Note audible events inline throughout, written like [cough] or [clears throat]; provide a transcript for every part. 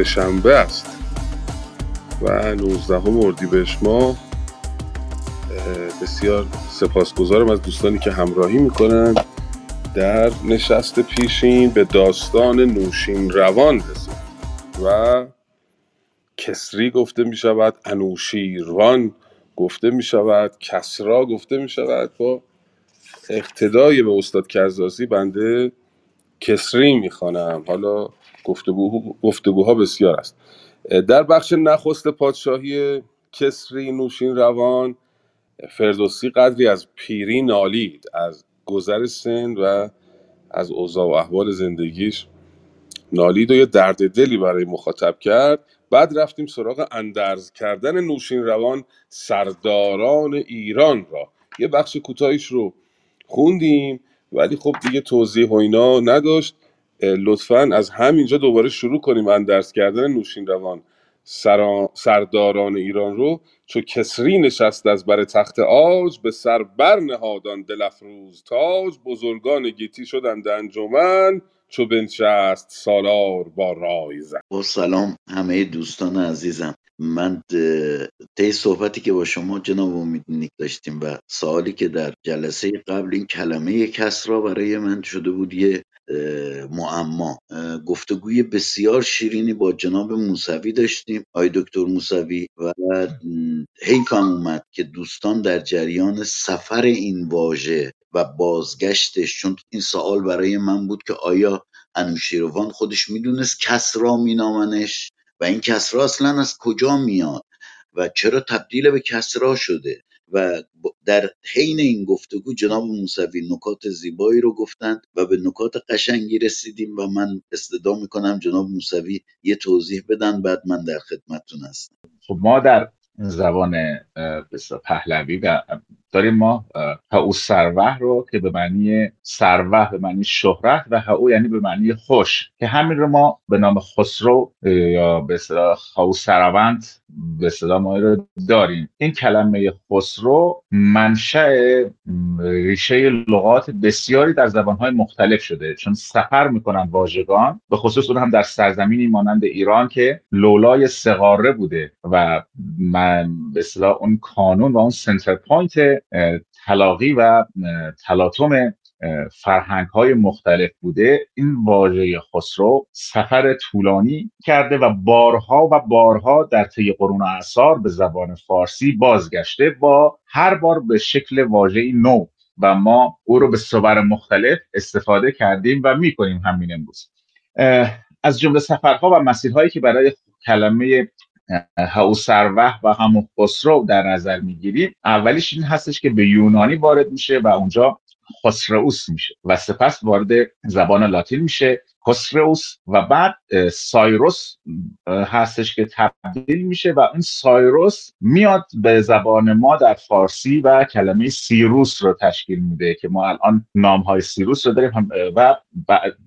امروز سهشنبه است و 19 اردیبهشت ماه بسیار سپاسگزارم از دوستانی که همراهی می‌کنن. در نشست پیشین به داستان نوشین روان رسید و کسری گفته می شود انوشیروان گفته می شود کسرا گفته می شود با اقتدای به استاد کرزاسی بنده کسری می‌خوانم. حالا گفتگو گفتگوها بسیار است. در بخش نخست پادشاهی کسری نوشین روان فردوسی قدری از پیری نالید از گذر سن و از اوضاع و احوال زندگیش نالید و یه درد دلی برای مخاطب کرد. بعد رفتیم سراغ اندرز کردن نوشین روان سرداران ایران را. یه بخش کوتاهیش رو خوندیم ولی خب دیگه توضیح و اینا نداشت. لطفا از همینجا دوباره شروع کنیم اندرز کردن نوشین روان. سرداران ایران رو چو کسری نشست از بر تخت آج به سر بر نهادان دل افروز تاج بزرگان گیتی شدند انجمن چو بنشست سالار با رای زن. با سلام همه دوستان عزیزم. من طی صحبتی که با شما جناب امیدنیک داشتیم و سوالی که در جلسه قبل این کلمه کسرا برای من شده بود یه معما. گفتگوی بسیار شیرینی با جناب موسوی داشتیم آی دکتر موسوی. و حیفم اومد که دوستان در جریان سفر این واژه و بازگشتش چون این سوال برای من بود که آیا انوشیروان خودش می‌دونست کسرا مینامنش و این کسرا اصلا از کجا میاد و چرا تبدیل به کسرا شده؟ و در حین این گفتگو جناب موسوی نکات زیبایی رو گفتند و به نکات قشنگی رسیدیم و من استدا می‌کنم جناب موسوی یه توضیح بدن بعد من در خدمتتون هستم. خب ما در زبان پهلوی و داریم ما هاو سروه رو که به معنی سروه به معنی شهرت و هاو یعنی به معنی خوش که همین رو ما به نام خسرو یا به اصطلاح هاو سروند به اصطلاح ما رو داریم. این کلمه خسرو منشأ ریشه لغات بسیاری در زبانهای مختلف شده چون سفر می‌کنن واژگان به خصوص اون هم در سرزمینی مانند ایران که لولای سه قاره بوده و من به اصطلاح اون کانون و اون center point تلاقی و تلاطم فرهنگ های مختلف بوده. این واژه خسرو سفر طولانی کرده و بارها و بارها در طی قرون اعصار به زبان فارسی بازگشته با هر بار به شکل واژه نو. و ما او رو به صور مختلف استفاده کردیم و می‌کنیم همین امروز. از جمله سفرها و مسیرهایی که برای کلمه هاو سروه و همون خسرو در نظر می‌گیریم. اولیش این هستش که به یونانی وارد میشه و اونجا خسروس میشه و سپس وارد زبان لاتین میشه. خسروس و بعد سایروس هستش که تبدیل میشه و این سایروس میاد به زبان ما در فارسی و کلمه سیروس رو تشکیل میده که ما الان نام های سیروس رو داریم و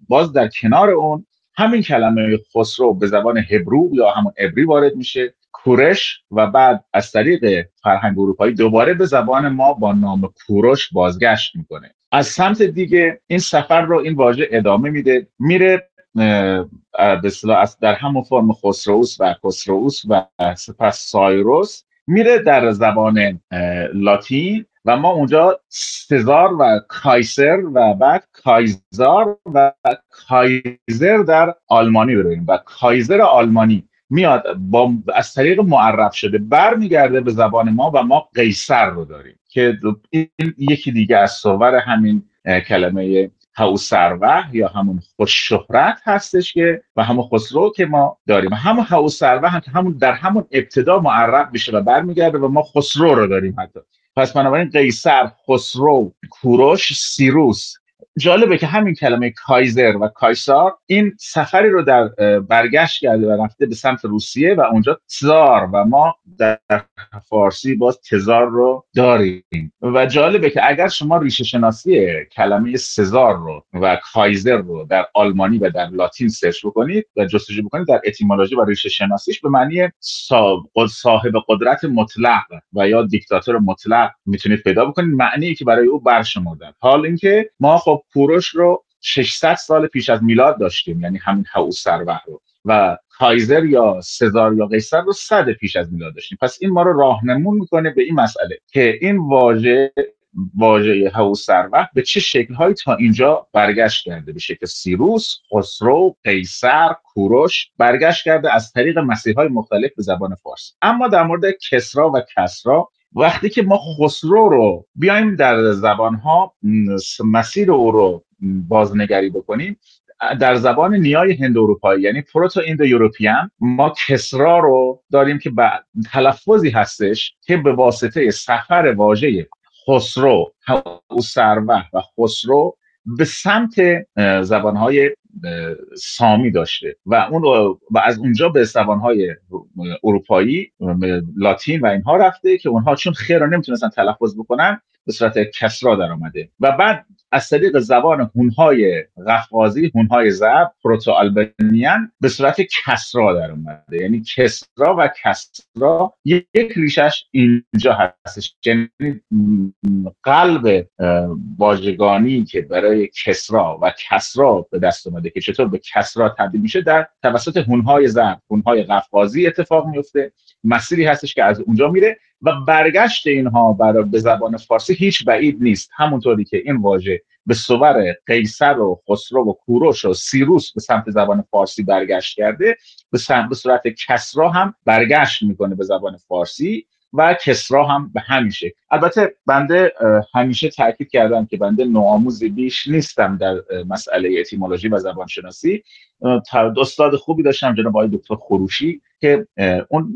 باز در کنار اون همین کلمه خسرو به زبان هبرو یا همون عبری وارد میشه. کورش و بعد از طریق فرهنگ اروپایی دوباره به زبان ما با نام کوروش بازگشت می‌کنه. از سمت دیگه این سفر رو این واژه ادامه میده. میره به در همون فرم خسروس و خسروس و سپس سایروس میره در زبان لاتین و ما اونجا سزار و کایسر و بعد کایزار و کایزر در آلمانی ببینیم و کایزر آلمانی میاد با از طریق معرف شده برمیگرده به زبان ما و ما قیصر رو داریم که این یکی دیگه از صور همین کلمه هاو سروه یا همون خوش شهرت هستش که و همون خسرو که ما داریم. همون هاو سروه هم همون در همون ابتدا معرف میشه و برمیگرده و ما خسرو رو داریم حتی. پس بنابراین قیصر خسرو کوروش سیروس. جالبه که همین کلمه کایزر و کایسار این سفری رو در برگشت کرده و رفته به سمت روسیه و اونجا تزار و ما در فارسی باز تزار رو داریم. و جالبه که اگر شما ریشه شناسی کلمه سزار رو و کایزر رو در آلمانی و در لاتین search بکنید و جستجو بکنید در etymology و ریشه شناسیش به معنی صاحب قدرت مطلق و یا دیکتاتور مطلق می‌تونید پیدا بکنید. معنی که برای او برشمردن. حال اینکه ما خب کوروش رو 600 سال پیش از میلاد داشتیم یعنی همین هئوس سروه رو. و کایزر یا سزار یا قیصر رو صد پیش از میلاد داشتیم. پس این ما رو راهنمون می‌کنه به این مسئله که این واژه واژه هئوس سروه به چه شکلهایی تا اینجا برگشت کرده. به شکل سیروس، خسرو، قیصر، کوروش برگشت کرده از طریق مسیرهای مختلف به زبان فارسی. اما در مورد کسرا و کسرا وقتی که ما خسرو رو بیایم در زبانها مسیر او رو بازنگری بکنیم در زبان نیای هند اروپایی یعنی پروتو ایندو یوروپیان ما کسرا رو داریم که بعد تلفظی هستش که به واسطه سفر واژه خسرو سروه و خسرو به سمت زبانهای سامی داشته. و اون و از اونجا به زبانهای اروپایی لاتین و اینها رفته که اونها چون خیر رو نمی‌تونستن تلفظ بکنن به صورت کسرا در آمده و بعد از طریق زبان هونهای قفقازی هونهای زب پروتو آلبانیان به صورت کسرا در اومده یعنی کسرا و کسرا یک ریشش اینجا هستش. یعنی قلب واژگانی که برای کسرا و کسرا به دست اومده که چطور به کسرا تبدیل میشه در توسط هونهای زب هونهای قفقازی اتفاق میفته. مسیری هستش که از اونجا میره. و برگشت اینها برای به زبان فارسی هیچ بعید نیست. همونطوری که این واژه به صور قیصر و خسرو و کوروش و سیروس به سمت زبان فارسی برگشت کرده به, به صورت کسرا هم برگشت می‌کنه به زبان فارسی. و کسرا هم به همین شکل. البته بنده همیشه تاکید کردم که بنده نوآموز بیش نیستم در مسئله اتیمولوژی و زبانشناسی. استاد خوبی داشتم جناب آقای دکتر خروشی که اون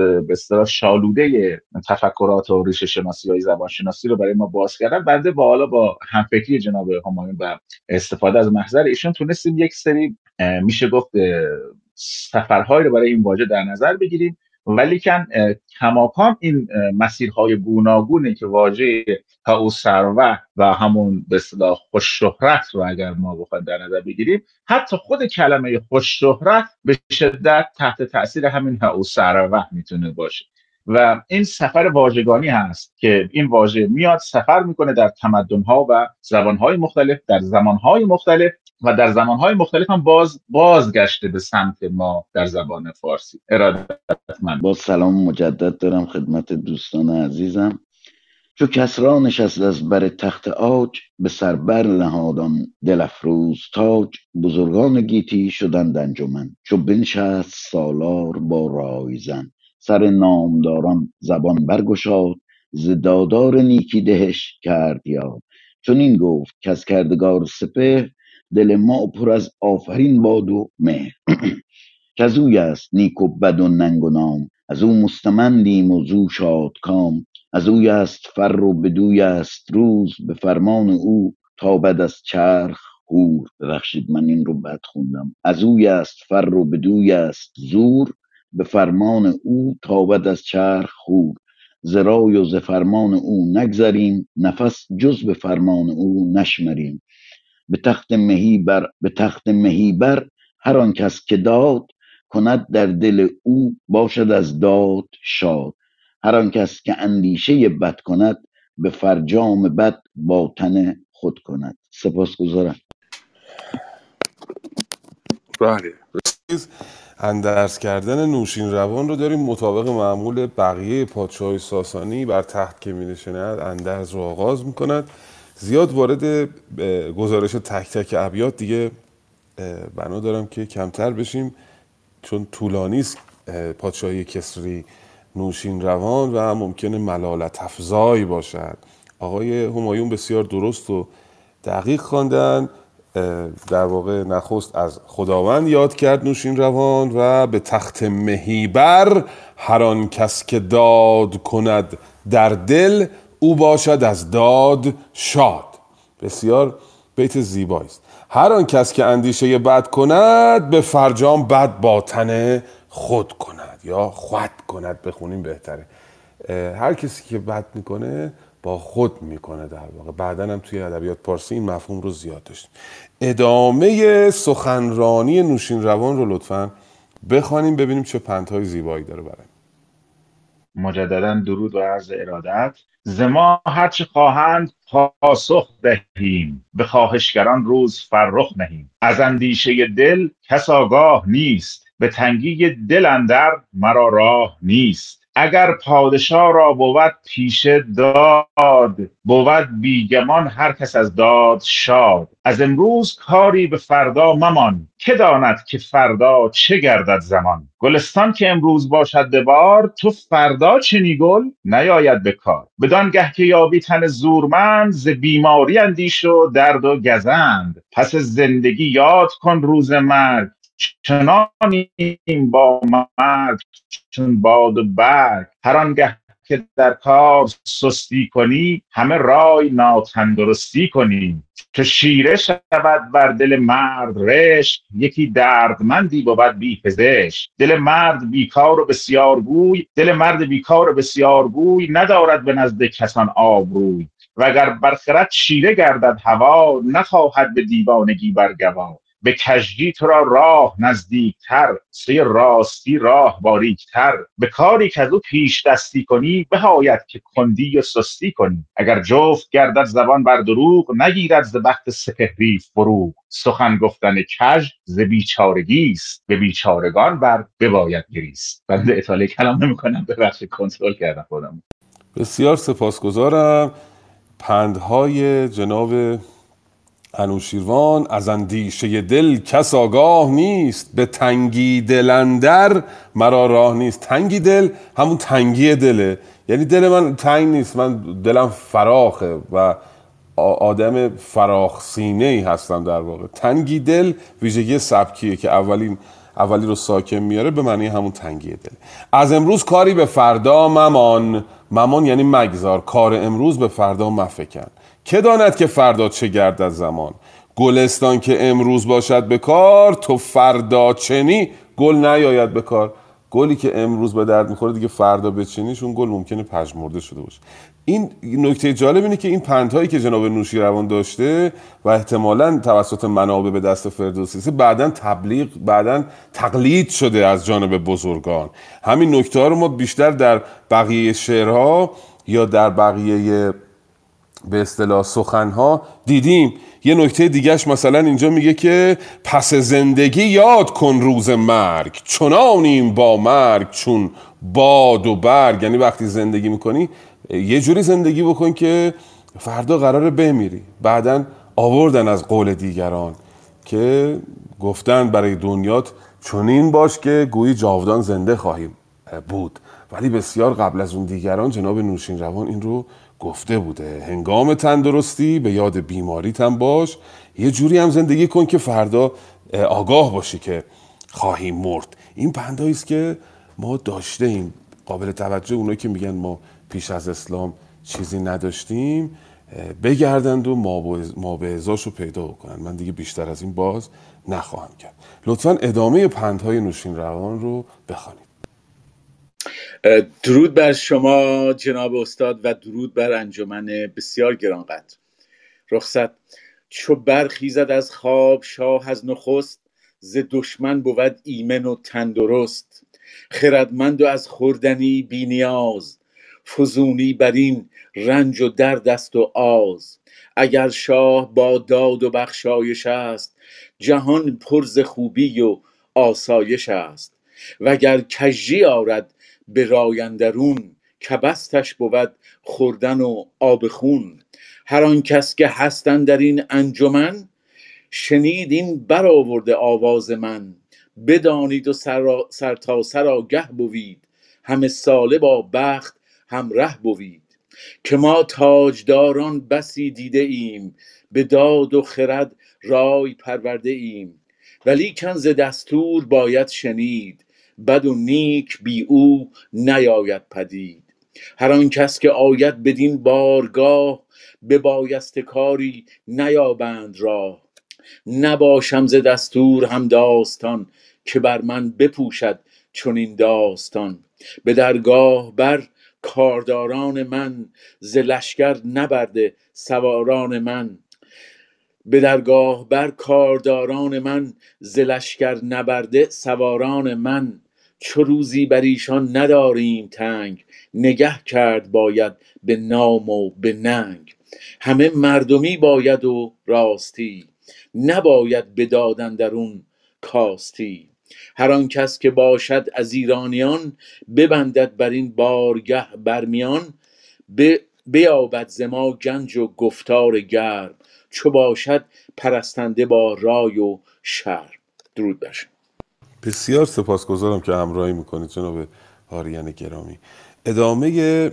به اصطلاح شالوده تفکرات و ریشه شناسی و زبان شناسی رو برای ما باز کردن. بنده با حالا با همفکری جناب همایون و استفاده از محضر ایشون تونستیم یک سری میشه گفت سفرهایی رو برای این واژه در نظر بگیریم. ولیکن کماکان این مسیرهای گوناگونی که واژه او سروه و همون به اصطلاح خوش شهرت رو اگر ما بخوایم در نظر بگیریم حتی خود کلمه خوش شهرت به شدت تحت تاثیر همین او سروه می‌تونه باشه. و این سفر واژگانی هست که این واژه میاد سفر می‌کنه در تمدنها و زبانهای مختلف در زمانهای مختلف و در زمانهای مختلف هم باز بازگشته به سمت ما در زبان فارسی. من با سلام مجدد دارم خدمت دوستان عزیزم. چو کسرا نشست از بر تخت آج به سربر نهادان دل افروز تاج. بزرگان گیتی شدند انجمن چو بنشست سالار با رایزن سر نامداران زبان برگشاد ز دادار نیکی دهش کرد یاد. چون این گفت که از کردگار سپه دل ما پر از آفرین باد و مهر. [clears throat] از اوی است نیک و بد و ننگ و نام. از او مستمندیم و زو شاد کام. از اوی است فر و بدوی است روز. به فرمان او تابد از چرخ هور ببخشید من این رو بد خوندم. از اوی است فر و بدوی است زور. به فرمان او تابد از چرخ خور زرای و ز فرمان او نگذریم. نفس جز به فرمان او نشمریم. به تخت مهیبر به تخت مهیبر هر آن کس که داد کند در دل او باشد از داد شاد. هر آن کس که اندیشه بد کند به فرجام بد با تن خود کند. سپاسگزارم. بله. اندرس کردن نوشین روان رو داریم مطابق معمول بقیه پادشاه ساسانی بر تخت که می نشند اندرز رو آغاز می کند زیاد وارد گزارش تک تک ابیات دیگه بنا دارم که کمتر بشیم چون طولانی است پادشاهی کسری نوشین روان و ممکنه ملالت افزایی باشد. آقای همایون بسیار درست و دقیق خواندن در واقع نخست از خداوند یاد کرد نوشین روان و به تخت مهیبر هر آن کس که داد کند در دل او باشد از داد شاد. بسیار بیت زیبایی است هر آن کس که اندیشه بد کند به فرجام بد باطن خود کند یا خود کند. بخونیم بهتره. هر کسی که بد می‌کنه با خود می‌کنه در واقع. بعدا هم توی ادبیات پارسی این مفهوم رو زیاد داشتیم. ادامه سخنرانی نوشین روان رو لطفا بخوانیم ببینیم چه پندهای زیبایی داره برای مجددا درود و عرض ارادت. ز ما هرچه خواهند پاسخ دهیم به خواهشگران روز فرخ نهیم. از اندیشه دل کس آگاه نیست به تنگی دل اندر مرا راه نیست. اگر پادشاه را بود پیشه داد بود بیگمان هر کس از داد شاد. از امروز کاری به فردا ممان که داند که فردا چه گردد زمان. گلستان که امروز باشد به بار تو فردا چنی گل نیاید به کار. بدانگه که یابی تن زورمند ز بیماری اندیش و درد و گزند. پس زندگی یاد کن روز مرگ. چنانیم با مرگ چون باد و برگ. هر آنگه که در کار سستی کنی همه رای ناتندرستی کنی. که شیره شود بر دل مرد رشک یکی دردمندی بود بی پزشک. دل مرد بیکار و بسیار گوی دل مرد بیکار و بسیار گوی ندارد به نزد کسان آبروی. و اگر بر خرد شیره گردد هوا نخواهد به دیوانگی بر گوا به کژی تو را راه نزدیکتر سوی راستی راه باریکتر. به کاری که از او پیش دستی کنی بهاید که کندی و سستی کنی. اگر جفت گردد زبان بر دروغ نگیرد ز بخت سپهری فروغ. سخن گفتن کژ ز بیچارگی است به بیچارگان بر بباید گریست. بنده اطاله کلام نمی‌کنم ببخشید کنترل کردم خودم. بسیار سپاسگزارم. پندهای جناب انوشیروان از اندیشه دل کس آگاه نیست به تنگی دلندر مرا راه نیست. تنگی دل همون تنگی دله. یعنی دل من تنگ نیست من دلم فراخه و آدم فراخ سینه ای هستم در واقع. تنگی دل ویژگی سبکیه که اولین اولی رو ساکن میاره به معنی همون تنگی دل. از امروز کاری به فردا ممان. ممان یعنی مگذار. کار امروز به فردا مفکن. که داند که فردا چه گردد زمان؟ گلستان که امروز باشد به کار تو فردا چنی؟ گل نیاید به کار. گلی که امروز به درد می‌خوره دیگه فردا بچینیش اون گل ممکنه پژمرده شده باشه. این نکته جالب اینه که این پندهایی که جناب نوشی روان داشته و احتمالا توسط منابع به دست فردوسی بعدا تبلیغ بعدا تقلید شده از جانب بزرگان. همین نکته ها رو ما بیشتر در بقیه شعرها یا در بقیه به اصطلاح سخنها دیدیم. یه نکته دیگهش مثلا اینجا میگه که پس زندگی یاد کن روز مرگ. چنانیم با مرگ چون باد و برگ. یعنی وقتی زندگی می‌کنی یه جوری زندگی بکن که فردا قراره بمیری. بعدا آوردن از قول دیگران که گفتن برای دنیات چنین باش که گویی جاودان زنده خواهیم بود. ولی بسیار قبل از اون دیگران جناب نوشین روان این رو گفته بوده. هنگام تندرستی به یاد بیماریت هم باش. یه جوری هم زندگی کن که فردا آگاه باشی که خواهیم مرد. این پندایی است که ما داشته ایم. قابل توجه اونایی که میگن ما پیش از اسلام چیزی نداشتیم بگردند و ما به رو پیدا بکنن. من دیگه بیشتر از این باز نخواهم کرد. لطفا ادامه پندهای نوشین روان رو بخوانید. درود بر شما جناب استاد و درود بر انجمن بسیار گرانقدر. رخصت چو برخیزد از خواب شاه از نخست ز دشمن بود ایمن و تندرست. خردمند و از خوردنی بینیاز فزونی بر این رنج و درد است و آز. اگر شاه با داد و بخشایش است جهان پرز خوبی و آسایش است. وگر کژی آرد به رایندرون کبستش بود خوردن و آب خون. هر آن کس که هستن در این انجمن شنید این برآورده آواز من. بدانید و سر, سر تا سر آگه بوید. همه ساله با بخت همره بوید. که ما تاجداران بسی دیده ایم. به داد و خرد رای پرورده ایم. ولی کنز دستور باید شنید. بد و نیک بی او نیاید پدید. هر آن کس که آید بدین بارگاه به بایست کاری نیابند راه. نباشم ز دستور هم داستان که بر من بپوشد چون این داستان. به درگاه بر کارداران من ز لشکر نبرده سواران من. به درگاه بر کارداران من ز لشکر نبرده سواران من. چو روزی بر ایشان نداریم تنگ نگه کرد باید به نام و به ننگ. همه مردمی باید و راستی نباید بدادن در اون کاستی. هر آن کس که باشد از ایرانیان ببندد بر این بارگه برمیان به بیابد ز ما گنج و گفتار گرم. چو باشد پرستنده با رای و شرم. درود. بسیار سپاسگزارم که همراهی می‌کنید جناب آریان گرامی. ادامه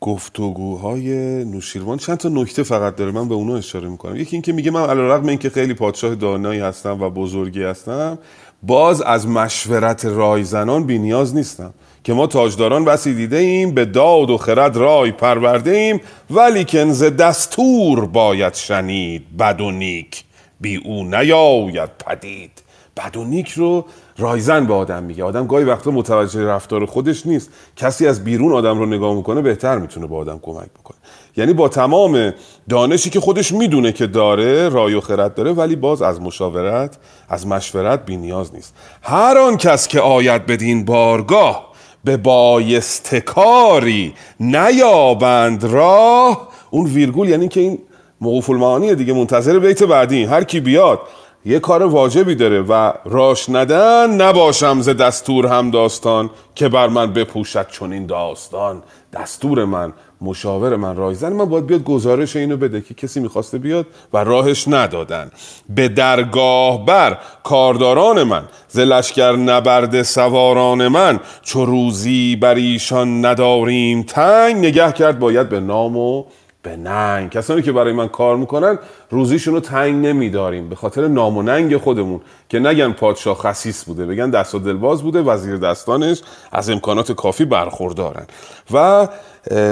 گفتگوهای نوشیروان چند تا نکته فقط داره. من به اونها اشاره می‌کنم. یکی اینکه میگه من علیرغم اینکه خیلی پادشاه دانایی هستم و بزرگی هستم باز از مشورت رایزنان بی نیاز نیستم که ما تاجداران بسی دیده ایم به داد و خرد رای پرورده ایم ولی کنز دستور باید شنید بد و نیک بی او نیاید پدید. بد و نیک رو رایزن به آدم میگه. آدم گاهی وقتا متوجه رفتار خودش نیست. کسی از بیرون آدم رو نگاه می‌کنه بهتر می‌تونه به آدم کمک بکنه. یعنی با تمام دانشی که خودش می‌دونه که داره رای و خرد داره ولی باز از مشاورت از مشورت بی نیاز نیست. هر آن کس که آید بدین بارگاه به بایسته کاری نیابند راه. اون ویرگول یعنی که این موقوف المعانی دیگه منتظر بیت بعدی. هر کی بیاد یه کار واجبی داره و راش ندن نباشم ز دستور هم داستان که بر من بپوشد چون این داستان. دستور من مشاور من رایزن من باید بیاد گزارش اینو بده که کسی می‌خواسته بیاد و راهش ندادن. به درگاه بر کارداران من ز نبرد سواران من چو روزی بر ایشان نداریم تنگ نگه کرد باید به نام و به ننگ. کسانی که برای من کار می‌کنن روزیشون رو تنگ نمیداریم. به خاطر نام و ننگ خودمون. که نگن پادشاه خسیس بوده. بگن دست و دلباز بوده. وزیر دستانش از امکانات کافی برخوردارن. و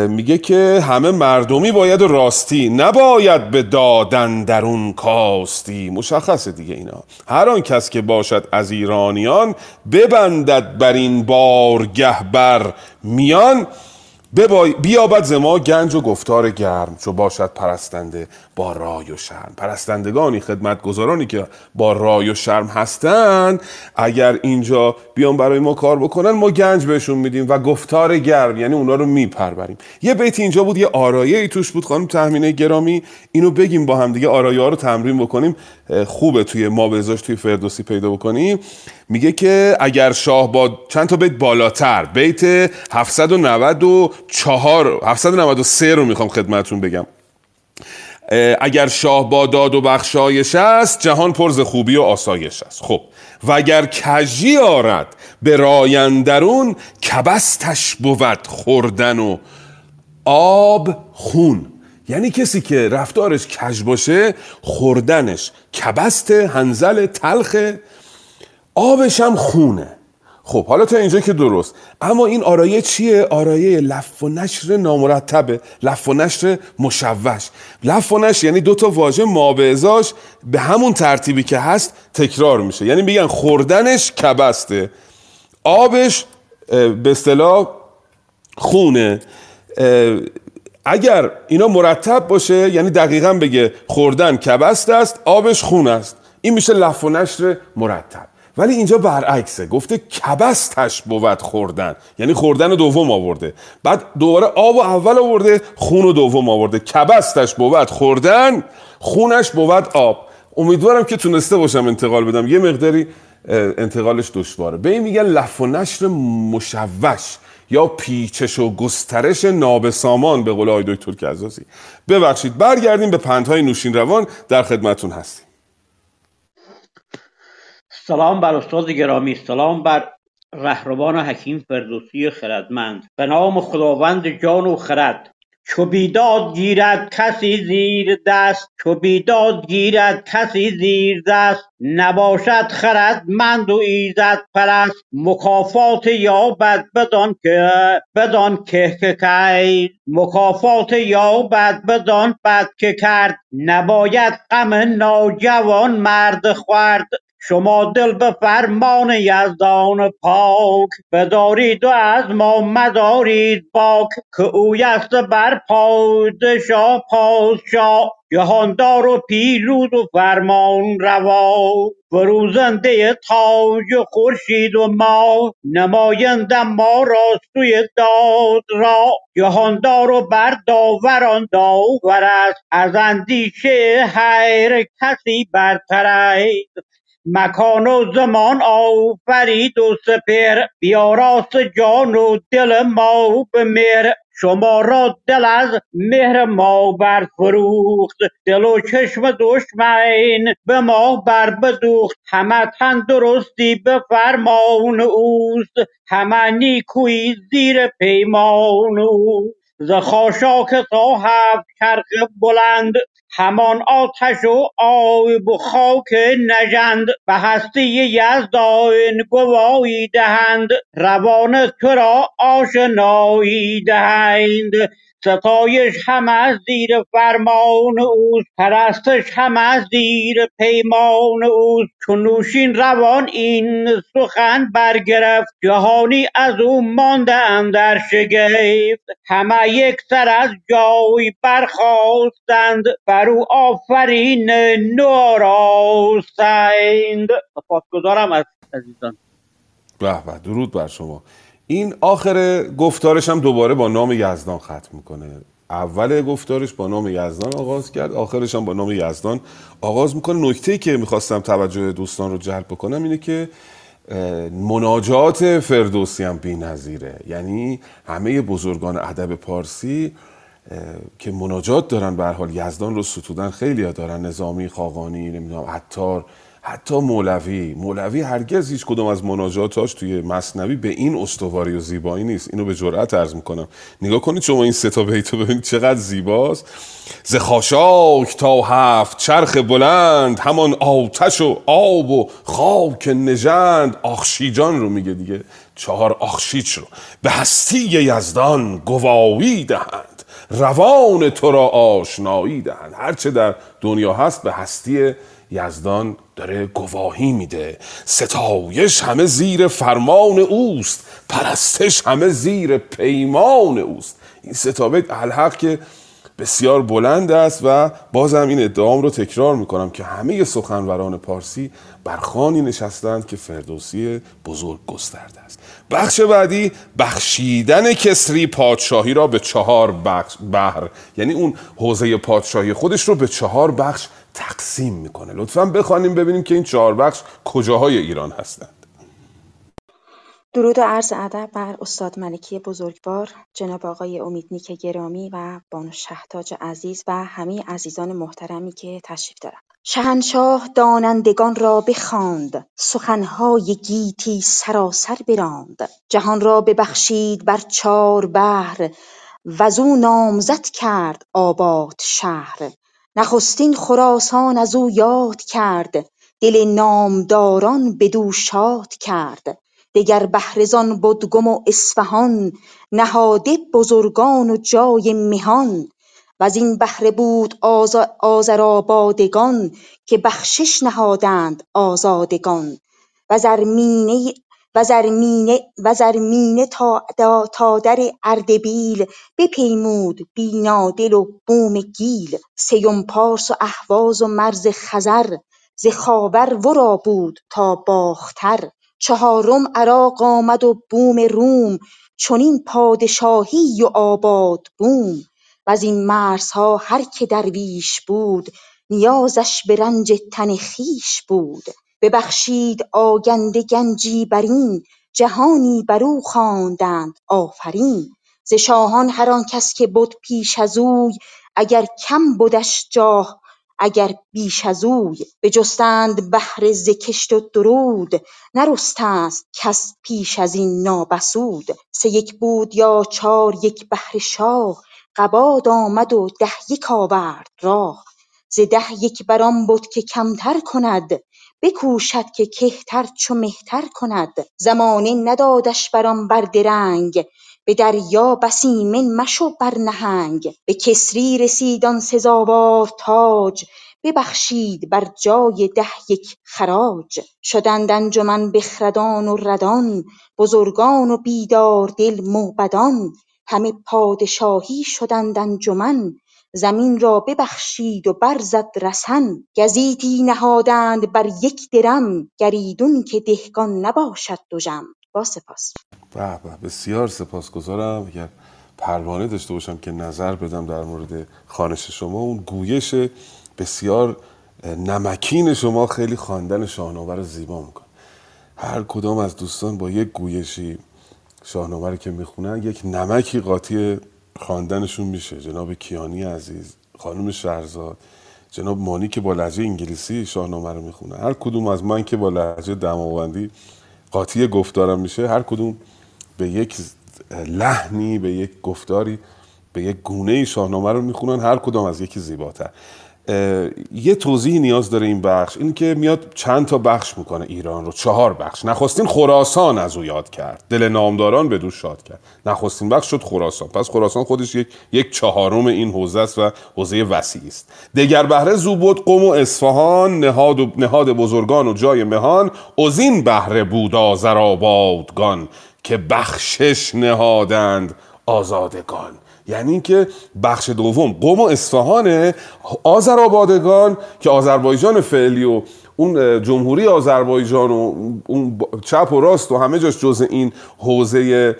میگه که همه مردمی باید راستی. نباید به دادن در اون کاستی. مشخصه دیگه اینا. هر آن کس که باشد از ایرانیان ببندد بر این بارگه بر میان. بیابد ز ما گنج و گفتار گرم چو باشد پرستنده با رای و شرم. پرستندگانی خدمتگزارانی که با رای و شرم هستند اگر اینجا بیان برای ما کار بکنن ما گنج بهشون میدیم و گفتار گرم یعنی اونا رو میپروریم. یه بیت اینجا بود یه آرایه ای توش بود خانم تحمینه گرامی. اینو بگیم با هم دیگه آرایه ها رو تمرین بکنیم. خوبه توی ما بزاش توی فردوسی پیدا بکنیم میگه که اگر شاه با چند تا بیت بالاتر بیت 794 793 رو می‌خوام خدمتون بگم. اگر شاه با داد و بخشایش است جهان پرز خوبی و آسایش است. خب و اگر کجی آرد به رایندرون کبستش بود خوردن و آب خون. یعنی کسی که رفتارش کج باشه خوردنش کبست هنزل تلخ آبش هم خونه. خب حالا تا اینجا که درست. اما این آرایه چیه؟ آرایه لف و نشر نامرتبه. لف و نشر مشوش. لف و نشر یعنی دوتا واژه مابعضاش به همون ترتیبی که هست تکرار میشه. یعنی میگن خوردنش کبسته. آبش به اصطلاح خونه. اگر اینا مرتب باشه یعنی دقیقا بگه خوردن کبست است آبش خون است. این میشه لف و نشر مرتب. ولی اینجا برعکسه گفته کبستش بود خوردن. یعنی خوردن دوم آورده. بعد دوباره آب و اول آورده خون و دوم آورده. کبستش بود خوردن خونش بود آب. امیدوارم که تونسته باشم انتقال بدم. یه مقداری انتقالش دشواره. به این میگن لف و نشر مشوش. یا پیچش و گسترش نابسامان به قول آقای دکتر کزازی. ببخشید برگردیم به پندهای نوشین روان در خدمتون هستیم. سلام بر استاد گرامی سلام بر رهروان حکیم فردوسی خردمند. به نام خداوند جان و خرد. چو بیداد گیرد کسی زیر دست چو بیداد گیرد کسی زیر دست. نباشد خردمند و ایزد پرست مکافات یابد بدان که بدان که که کرد. مکافات یابد بدان بد که کرد. نباید غم ناجوان مرد خورد. شما دل به فرمان یزدان پاک بدارید و از ما مدارید باک که او یست بر پادشاه پادشاه. جهاندار و پیروز و فرمان روا. فروزنده تاج خورشید و ما نماینده ما را سوی داد را. جهاندار و بر داوران داور است از اندیشه هر کسی برتر است. مکان و زمان آفرید و سپر. بیاراست جان و دل ما به مهر. شما را دل از مهر ما برفروخت. دل و چشم دشمن به ما بر بدوخت همه تندرستی به فرمان اوست. همه نیکویی زیر پیمان او ز خاشاک هفت چرخ بلند همان آتش و آب و خاک نژند. به هستی یزدان گواهی دهند روان تو را آشنایی دهند. ستایش هم از زیر فرمان اوست پرستش هم از زیر پیمان اوست. چو نوشین روان این سخن برگرفت جهانی از او مانده در شگفت. همه یک سر از جای برخاستند بر او آفرین نو آراستند سپاسگزارم از عزیزان به به درود بر شما. این آخر گفتارش هم دوباره با نام یزدان ختم می‌کنه. اول گفتارش با نام یزدان آغاز کرد آخرش هم با نام یزدان آغاز می‌کنه. نکته که می‌خواستم توجه دوستان رو جلب بکنم اینه که مناجات فردوسی هم بی نظیره. یعنی همه بزرگان ادب پارسی که مناجات دارن به حال یزدان رو ستودن خیلی دارن. نظامی خاقانی نمی‌دونم عطار حتی مولوی. مولوی هرگز هیچ کدوم از مناجاتاش توی مصنوی به این استواری و زیبایی نیست. اینو به جرأت عرض می‌کنم. نگاه کنید شما این ستا بیتو ببینید چقدر زیباست. ز خاشاک تا هفت چرخ بلند همان آتش و آب و خاک نژند. آخشیجان رو میگه دیگه. چهار آخشیچ رو. به هستی یزدان گواهی دهند. روان تو را آشنایی دهند. هرچه در دنیا هست به هستی یزدان داره گواهی میده. ستایش همه زیر فرمان اوست. پرستش همه زیر پیمان اوست. این ستابت الحق که بسیار بلند است و بازم این ادعام رو تکرار می‌کنم که همه سخنوران پارسی برخانی نشستند که فردوسی بزرگ گسترده است. بخش بعدی بخشیدن کسری پادشاهی را به چهار بخش بحر. یعنی اون حوزه پادشاهی خودش رو به چهار بخش تقسیم می‌کنه. لطفا بخوانیم ببینیم که این چهار بخش کجاهای ایران هستند. درود و عرض ادب بر استاد ملکی بزرگوار جناب آقای امیدنیک گرامی و بانو شهتاج عزیز و همه عزیزان محترمی که تشریف دارند. شهنشاه دانندگان را بخواند سخنهای گیتی سراسر براند. جهان را ببخشید بر چار بحر وزو نامزد کرد آباد شهر. نخستین خراسان از او یاد کرد دل نامداران بدو شاد کرد. دگر بهره زان بدگم و اصفهان نهاده بزرگان و جای مهان وزین بهره بود آذرابادگان که بخشش نهادند آزادگان. وزرمینه تا در اردبیل بپیمود بینادل و بوم گیل. سیم پارس و اهواز و مرز خزر ز خاور ورا بود تا باختر. چهارم عراق آمد و بوم روم چنین پادشاهی و آباد بوم. وزین مرزها هر که درویش بود نیازش به رنج تن خویش بود. ببخشید آگنده گنجی برین جهانی برو خواندند آفرین. ز شاهان هر آن کس که بد پیش ازوی اگر کم بدش جاه اگر بیش ازوی بجستند بهره ز کشت و درود نرستست کس پیش ازین نابسود. سه یک بود یا چار یک بهره شاه قباد آمد و ده یک آورد راه. ز ده یک بران بد که کمتر کند بکوشد که کهتر چو مهتر کند. زمانه ندادش بر درنگ. به دریا بس ایمن مشو بر نهنگ. به کسری رسید آن سزاوار تاج. ببخشید بر جای ده یک خراج. شدند انجمن بخردان و ردان. بزرگان و بیدار دل موبدان. همه پادشاهی شدند انجمن. زمین را ببخشید و برزد رسن. گزیتی نهادند بر یک درم. گر ایدون که دهقان نباشد دژم با سپاس. به بسیار سپاسگزارم. اگر پروانه داشته باشم که نظر بدم در مورد خانش شما اون گویش بسیار نمکین شما خیلی خواندن شاهنامه رو زیبا می‌کنه. هر کدام از دوستان با یک گویشی شاهنامه رو که می‌خونن یک نمکی قاطی خواندنشون میشه. جناب کیانی عزیز خانم شهرزاد جناب مانی که با لحجه انگلیسی شاهنامه رو می‌خونه. هر کدوم از من که با لحجه دماوندی قاطی گفتارم میشه هر کدوم به یک لحنی به یک گفتاری به یک گونه شاهنامه رو می‌خونن هر کدام از یکی زیباتر. یه توضیح نیاز داره این بخش این که میاد چند تا بخش می‌کنه ایران رو. چهار بخش. نخستین خراسان از او یاد کرد. دل نامداران به دو شاد کرد. نخستین بخش شد خراسان. پس خراسان خودش یک یک چهارم این حوزه است و حوزه وسیع است. دگر بهره زو بود قم و اصفهان نهاد, و نهاد بزرگان و جای مهان ازین بهره بود آذرآبادگان که بخشش نهادند آزادگان. یعنی اینکه بخش دوم قم و اصفهان آذربایجان که آذربایجان فعلی و اون جمهوری آذربایجان و اون چپ و راست و همه جاش جز این حوزه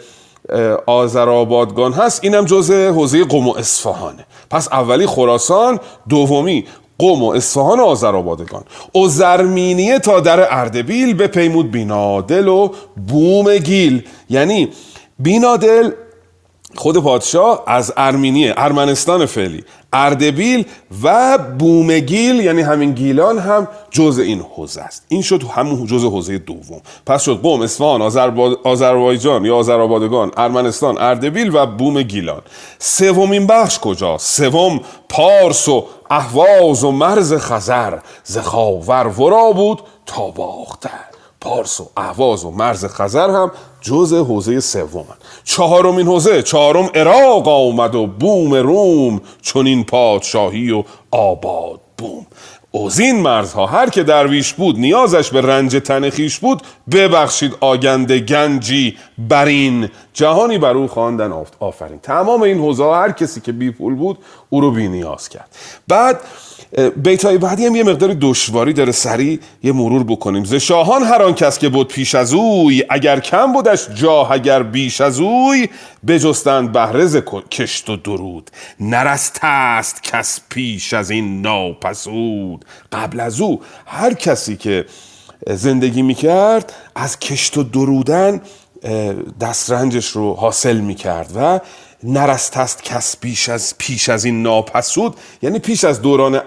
آذربایجان هست اینم جز حوزه قم و اصفهانه. پس اولی خراسان دومی قم و اصفهان و آذربایجان. و زرمینیه تا در اردبیل به پیمود بینادل و بوم گیل. یعنی بینادل خود پادشاه از ارمینیه ارمنستان فعلی. اردبیل و بومگیل یعنی همین گیلان هم جز این حوزه است. این شد همون جز حوزه دوم. پس شد قوم اصفهان آذربایجان یا آذربایجان ارمنستان اردبیل و بوم گیلان. سومین بخش کجا؟ سوم پارس و اهواز و مرز خزر. زخاور ورا بود تا باختر. پارس و اهواز و مرز خزر هم جز حوزه سوم چهارمین حوزه چهارم عراق آمد و بوم روم چون این پادشاهی و آباد بوم. از این مرزها هر که درویش بود نیازش به رنج تنخیش بود. ببخشید آگنده گنجی برین جهانی بر او خواندن. آفرین. تمام این حوزه هر کسی که بی پول بود او رو بی نیاز کرد. بعد بیتای بعدی هم یه مقدار دشواری داره سریع یه مرور بکنیم. ز شاهان هر آن کس که بود پیش از اوی اگر کم بودش جا اگر بیش از اوی بجستند بهرز کشت و درود. نرسته است کس پیش از این ناپسود. قبل از او هر کسی که زندگی می‌کرد از کشت و درودن دسترنجش رو حاصل می‌کرد و نرست است کس پیش از پیش از این ناپسود یعنی پیش از دوران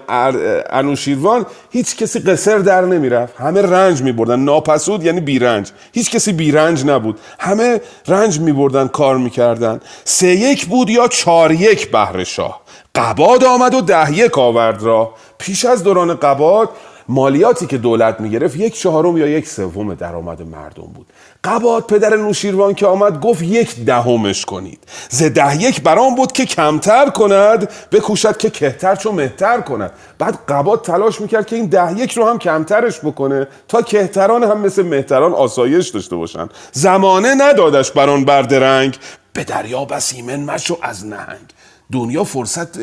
انوشیروان هیچ کسی قصر در نمی‌رفت. همه رنج میبردن. ناپسود یعنی بیرنج. هیچ کسی بیرنج نبود. همه رنج میبردن کار می‌کردن. سه یک بود یا چار یک بهر شاه. قباد آمد و ده یک آورد را پیش از دوران قباد مالیاتی که دولت می‌گرفت یک چهارم یا یک سوم درآمد مردم بود. قباد پدر نوشیروان که آمد گفت یک دهمش کنید. ز ده یک برام بود که کمتر کند بکوشد که کهتر چون مهتر کند. بعد قباد تلاش می‌کرد که این ده یک رو هم کمترش بکنه تا کهتران هم مثل مهتران آسایش داشته باشن. زمانه ندادش بران بردرنگ به دریا بس ایمن مشو از نهنگ. دنیا فرصت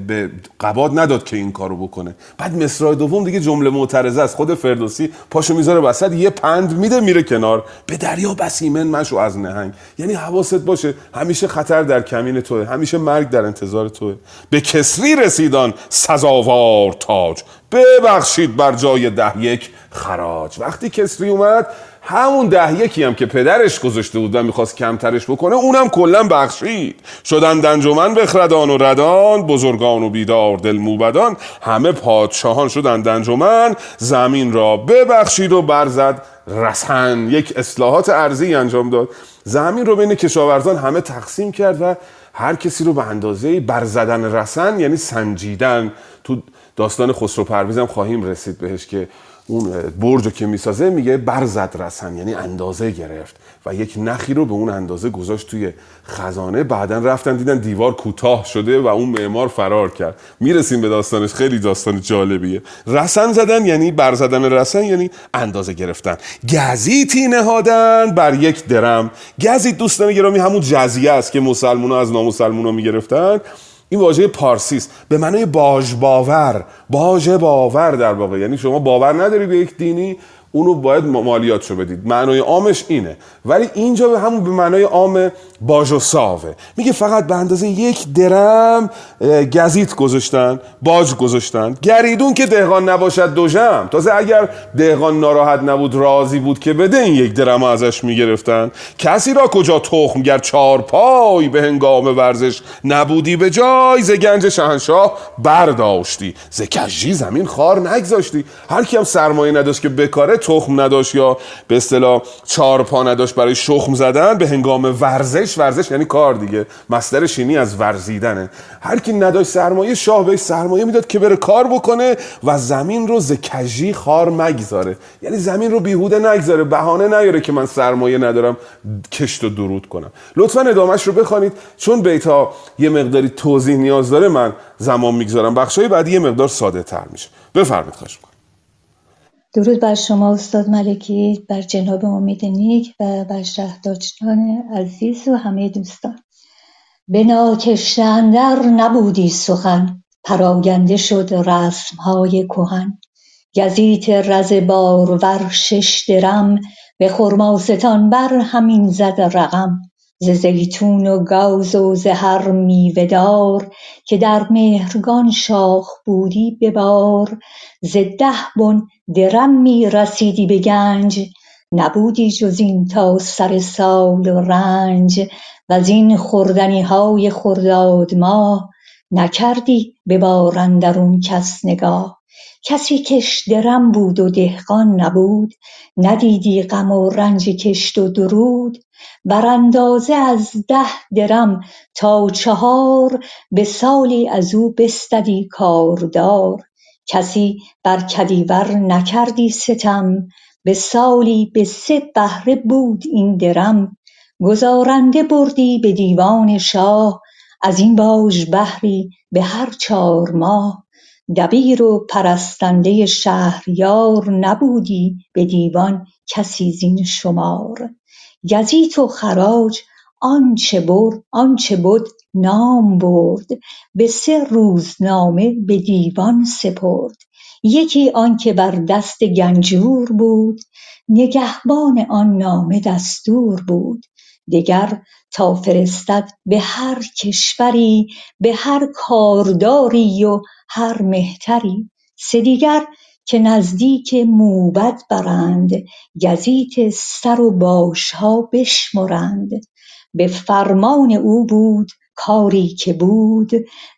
به قباد نداد که این کارو بکنه. بعد مصرع دوم دیگه جمله معترضه است. خود فردوسی پاشو می‌ذاره وسط یه پند میده میره کنار. به دریا بسیمن مشو از نهنگ. یعنی حواست باشه همیشه خطر در کمین توه. همیشه مرگ در انتظار توه. به کسری رسیدان سزاوار تاج. ببخشید بر جای ده یک خراج. وقتی کسری اومد همون ده یکی هم که پدرش گذاشته بود و می‌خواست کمترش بکنه اونم کلا بخشید. شدن دنجمن بخردان و ردان بزرگان و بیدار دل موبدان همه پادشاهان شدن دنجمن زمین را ببخشید و برزد رسن. یک اصلاحات ارزی انجام داد. زمین رو بین کشاورزان همه تقسیم کرد و هر کسی رو به اندازه برزدن رسن یعنی سنجیدن. تو داستان خسرو پرویزم خواهیم رسید بهش که اون برج رو که می‌سازه میگه برزد رسن یعنی اندازه گرفت و یک نخی رو به اون اندازه گذاشت توی خزانه. بعدا رفتن دیدن دیوار کوتاه شده و اون معمار فرار کرد. می‌رسیم به داستانش خیلی داستان جالبیه. رسن زدن یعنی برزدن رسن یعنی اندازه گرفتن. گزیتی نهادن بر یک درم. گزیت دوستان گرامی همون جزیه است که مسلمونا از نامسلمونا می‌گرفتن. این واژه پارسی است. به معنای باج باور. باج باور در واقع. یعنی شما باور نداری به یک دینی اونو باید مالیاتشو بدید. معنای عامش اینه. ولی اینجا به همون به معنای عام باج و ساوه میگه فقط به اندازه یک درم گزیت گذاشتن باج گذاشتن. گریدون که دهقان نباشد دو جم تازه اگر دهقان ناراحت نبود راضی بود که بده این یک درم ازش می‌گرفتن. کسی را کجا تخم گر چار پای به هنگام ورزش نبودی به جای ز گنج شهنشاه برداشتی. ز کجی زمین خار نگذاشتی. هر کی هم سرمایه نداشت که بکاره تخم نداشت یا به اصطلاح چهار پا نداشت برای شخم زدن به هنگام ورزش ورزش یعنی کار دیگه مصدر شینی از ورزیدنه. هر کی نداشت سرمایه شاه بهش سرمایه می‌داد که بره کار بکنه و زمین رو ز کجی خار مگذاره. یعنی زمین رو بیهوده نگذاره بهانه نیاره که من سرمایه ندارم کشت و درود کنم. لطفا ادامش رو بخوانید چون بیتا یه مقداری توضیح نیاز داره من زمان می‌گذارم. بخشای بعدی یه مقدار ساده تر میشه. بفرمایید خواهش درود بر شما استاد ملکی بر جناب امید نیک و بر شهداجان عزیز و همه دوستان. به ناکشته اندر نبودی سخن پراگنده شد رسمهای کهن. گزیت رز بارور شش درم به خرماستان بر همین زد رقم. ز زیتون و گوز و ز هر میوه دار که در مهرگان شاخ بودی ببار ز ده بن درم می رسیدی به گنج نبودی جز این تا سر سال و رنج. وزین خوردنی های خرداد ماه نکردی به بار اندرون کس نگاه. کسی کش درم بود و دهقان نبود ندیدی غم و رنج کشت و درود. بر اندازه از ده درم تا چهار به سالی از او بستدی کاردار. کسی بر کدیور نکردی ستم به سالی به سه بهره بود این درم. گزارنده بردی به دیوان شاه از این باژ بهری به هر چار ماه. دبیر و پرستنده شهریار نبودی به دیوان کسی زین شمار. گزیت و خراج آنچه بد نام برد. به سه روزنامه به دیوان سپرد. یکی آنکه بر دست گنجور بود نگهبان آن نامه دستور بود. دگر تا فرستد به هر کشوری به هر کارداری و هر مهتری. سه دیگر که نزدیک موبد برند گزیت سر و باشها بشمرند. به فرمان او بود کاری که بود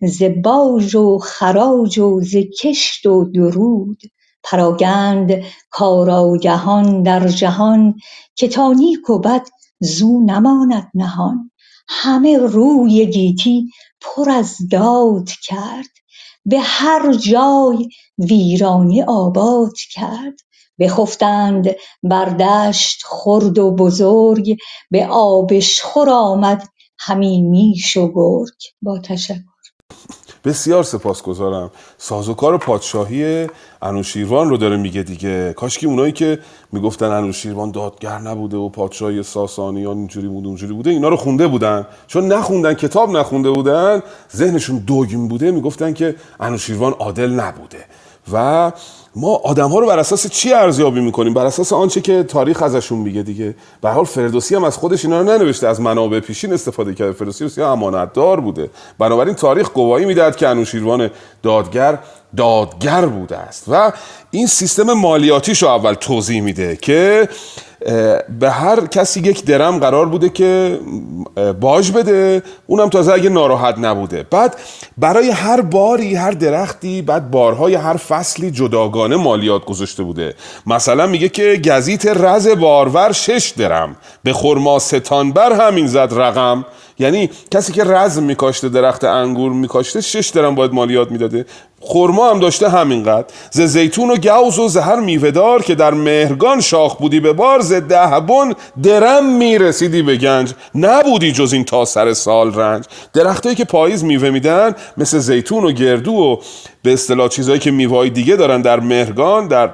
ز باژ و خراج و ز کشت و درود. پراگند کارآگهان در جهان که تا نیک و بد زو نماند نهان. همه روی گیتی پر از داد کرد. به هر جای ویرانی آباد کرد. بخفتند بر دشت خرد و بزرگ به آبشخور آمد همی میش و گرگ. با تشکر. بسیار سپاسگزارم. سازوکار پادشاهی انوشیروان رو داره میگه دیگه. کاشکی اونایی که می‌گفتن انوشیروان دادگر نبوده و پادشاهی ساسانیان اینجوری بود اونجوری بوده اینا رو خونده بودن. چون نخوندن کتاب نخونده بودن ذهنشون دوگیم بوده می‌گفتن که انوشیروان عادل نبوده. و ما آدم ها رو بر اساس چی ارزیابی می‌کنیم؟ بر اساس آنچه که تاریخ ازشون میگه دیگه. به حال فردوسی هم از خودش اینا رو ننوشته از منابع پیشین استفاده کرده. فردوسی بسیار امانتدار بوده. بنابراین تاریخ گواهی می‌دهد که انوشیروان دادگر دادگر بوده است. و این سیستم مالیاتیش رو اول توضیح میده که به هر کسی یک درم قرار بوده که باج بده اونم تازه اگه ناراحت نبوده. بعد برای هر باری هر درختی بعد بارهای هر فصلی جداگانه مالیات گذاشته بوده. مثلا میگه که گزیت رز بارور شش درم. به خرما ستان بر همین زد رقم. یعنی کسی که رزم میکاشته درخت انگور میکاشته شش درم باید مالیات می‌داده. خرما هم داشته همینقدر. ز زیتون و گوز و زهر میوهدار که در مهرگان شاخ بودی به بار ز دهبن درم می‌رسیدی به گنج. نبودی جز این تا سر سال رنج. درختایی که پاییز میوه میدن مثل زیتون و گردو و به اصطلاح چیزهایی که میوه دیگه دارن در مهرگان در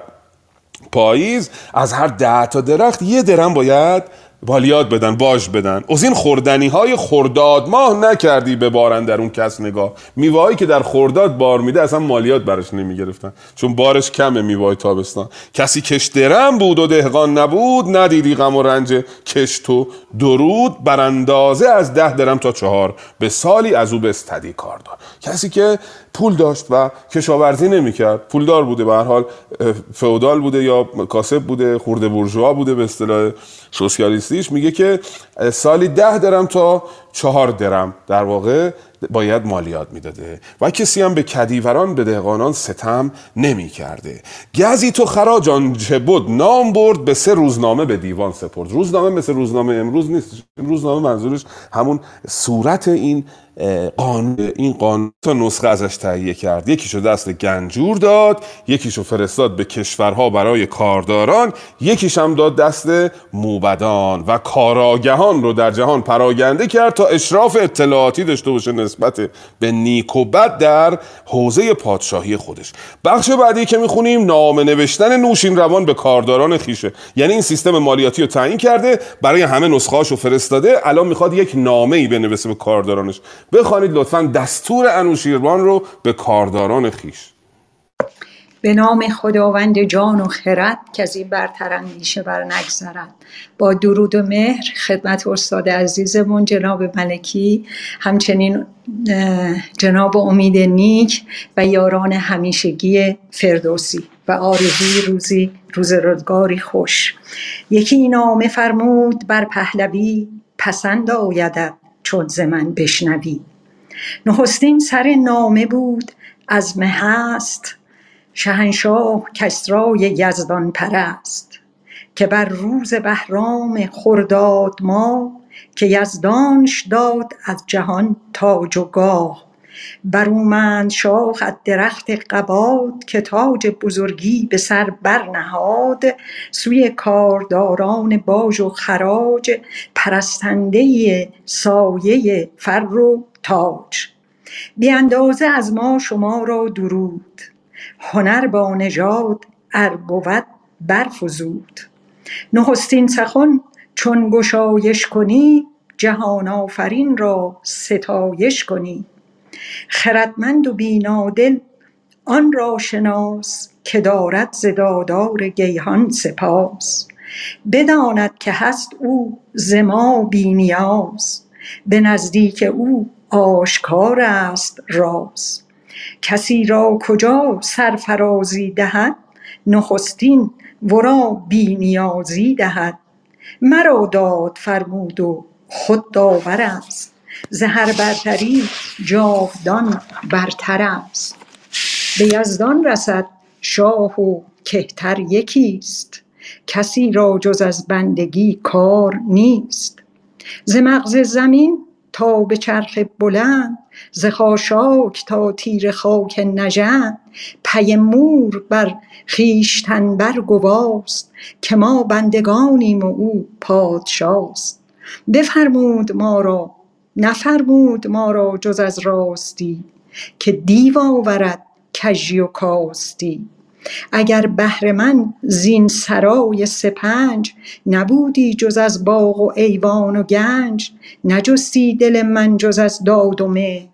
پاییز از هر ده تا درخت یه درم باید بالیات بدن باج بدن. از این خوردنی های خورداد ماه نکردی به بارن در اون کس نگاه. میوهایی که در خورداد بار میده اصلا مالیات برش نمی‌گرفتن. چون بارش کمه میوای تابستان. کسی کش درم بود و دهقان نبود ندیدی غم و رنج کشت و درود. بر اندازه از ده درم تا چهار. به سالی از او بستدی کار دار. کسی که پول داشت و کشاورزی نمی‌کرد. پولدار بوده به هر حال فئودال بوده یا کاسب بوده خورده بورژوا بوده به اصطلاح سوسیالیستیش. میگه که سالی ده درم تا چهار درم در واقع باید مالیات می‌داده و کسی هم به کدیوران به دهقانان ستم نمی کرده گزی تو خراج آنچه بود نام برد به سه روزنامه به دیوان سپرد. روزنامه مثل روزنامه امروز نیست. روزنامه منظورش همون صورت این قانون این قانون تا نسخه ازش تهیه کرد. یکیشو دست گنجور داد یکیشو فرستاد به کشورها برای کارداران یکیش هم داد دست موبدان و کاراگهان رو در جهان پراگنده کرد تا اشراف اطلاعاتی داشته باشه نسبت به نیک و بد در حوزه پادشاهی خودش. بخش بعدی که می‌خونیم نامه نوشتن نوشین روان به کارداران خیشه یعنی این سیستم مالیاتی رو تعیین کرده برای همه نسخه هاشو فرستاده الان می‌خواد یک نامه ای بنویسه به کاردارانش. بخوانید لطفا دستور انوشیروان رو به کارداران خیش به نام خداوند جان و خرد که از این برتر اندیشه بر نگذرد. با درود و مهر خدمت استاد عزیزمون جناب ملکی همچنین جناب امید نیک و یاران همیشگی فردوسی و آرزوی روزی روز روزگاری خوش. یکی نامه فرمود بر پهلوی پسند آیدد چون ز من بشنوی. نخستین سر نامه بود از هست شهنشاه کسرای یزدان پرست که بر روز بهرام خرداد ما که یزدانش داد از جهان تاج و گاه. برومند شاخ از درخت قباد که تاج بزرگی به سر برنهاد. سوی کارداران باج و خراج پرستنده سایه فر و تاج. بی اندازه از ما شما را درود. هنر با نژاد ار بود برفزود. نخستین سخن چون گشایش کنی جهان آفرین را ستایش کنی. خردمند و بینادل آن را شناس که دارد ز دادار گیهان سپاس. بداند که هست او ز ما بی نیاز به نزدیک او آشکار است راز. کسی را کجا سرفرازی دهد؟ نخستین ورا بی نیازی دهد. مرا داد فرمود و خود داور است. ز برتری جاودان برتر است. به یزدان رسد شاه و کهتر یکیست. کسی را جز از بندگی کار نیست. ز مغز زمین تا به چرخ بلند ز خاشاک تا تیر خاک نژند. پی مور بر خویشتن بر گواست که ما بندگانیم و او پادشاست. بفرمود ما را نفرمود ما را جز از راستی که دیو آورد کژی و کاستی. اگر بهر من زین سرای سپنج نبودی جز از باغ و ایوان و گنج نجستی دل من جز از داد و مهر.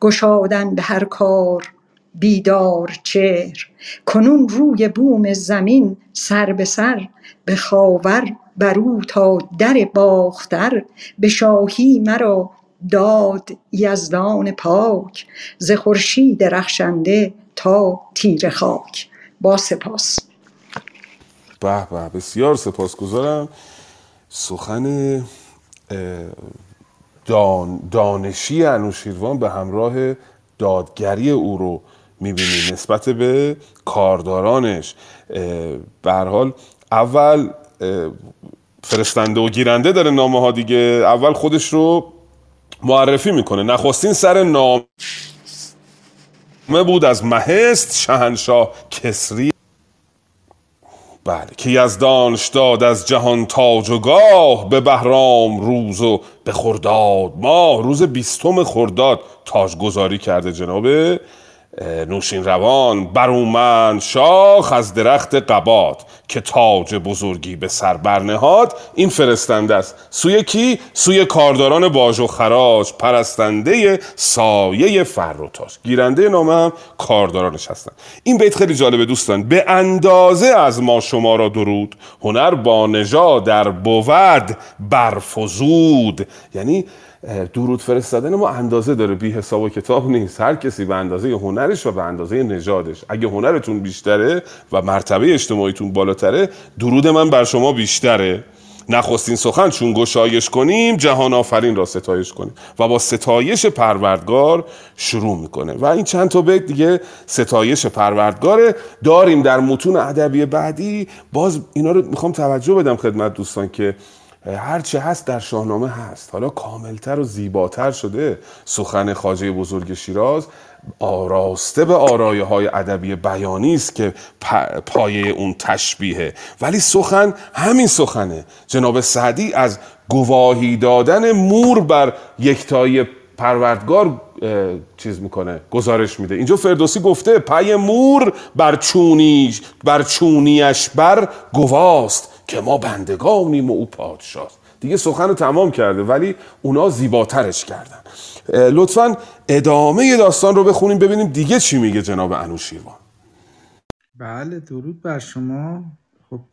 گشادن به هر کار بیدار چهر کنون روی بوم زمین سر به سر به خاور بر او تا در باختر. به شاهی مرا داد یزدان پاک ز خورشید رخشنده تا تیره خاک. با سپاس. به به بسیار سپاسگزارم. سخن دان دانشی انوشیروان به همراه دادگری او رو می‌بینیم. نسبت به کاردارانش به حال اول فرستنده و گیرنده داره نامه ها دیگه. اول خودش رو معرفی می‌کنه. نخستین سر نام بود از مهست شهنشاه کسری. بله که یزدانش داد از جهان تاج و گاه به بهرام روز و به خرداد. ماه روز بیستم خرداد تاجگذاری کرده جناب نوشین روان برومند شاخ از درخت قباد که تاج بزرگی به سر برنهاد این فرستنده است. سوی کی؟ سوی کارداران باج و خراج پرستنده سایه فر و تاج. گیرنده نامه هم کاردارانش هستن. این بیت خیلی جالبه دوستان. به اندازه از ما شما را درود. هنر با نژا در بود برفزود یعنی درود فرستادن ما اندازه داره بی حساب و کتاب نیست. هر کسی به اندازه هنرش و به اندازه نژادش اگه هنرتون بیشتره و مرتبه اجتماعیتون بالاتره درود من بر شما بیشتره. نخستین سخن چون گشایش کنیم جهان آفرین را ستایش کنیم. و با ستایش پروردگار شروع می‌کنه. و این چند تا بیت دیگه ستایش پروردگاره. داریم در متون ادبی بعدی. باز اینا رو می‌خوام توجه بدم خدمت دوستان که هر چه هست در شاهنامه هست. حالا کاملتر و زیباتر شده سخن خاجه بزرگ شیراز آراسته به آرایه های ادبی بیانی است که پایه اون تشبیهه. ولی سخن همین سخنه. جناب سعدی از گواهی دادن مور بر یکتایی پروردگار چیز می‌کنه گزارش میده. اینجا فردوسی گفته پای مور بر چونیش بر چونیش بر گواست. که ما بندگانیم و او پادشاست دیگه سخن رو تمام کرده ولی اونا زیباترش کردن. لطفا ادامه داستان رو بخونیم ببینیم دیگه چی میگه جناب انوشیروان. بله درود بر شما. خب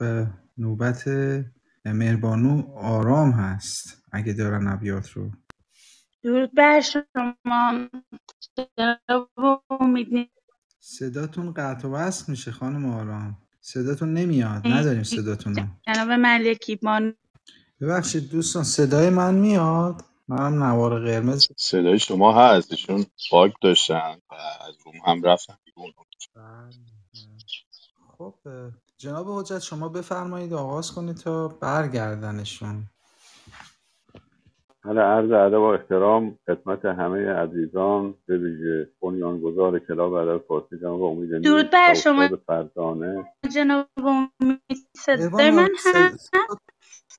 نوبت مهربانو آرام هست اگه دارن ابیات رو. درود بر شما. صداتون قطع و وصل میشه خانم آرام. صداتون نمیاد. نداریم صداتون رو. جناب ملکی بان ببخشید دوستان صدای من میاد؟ منم نوار قرمز. صدای شما هست. ایشون باگ داشتن و از روم هم رفتن بیرون. خب جناب حجت شما بفرمایید آغاز کنید تا برگردنشون. حالا عرض ادب و احترام خدمت همه عزیزان به ویژه بنیانگذار کلاب ادب فارسی جناب امید درود بر شما. فرزانه. جناب امید صدای من هست؟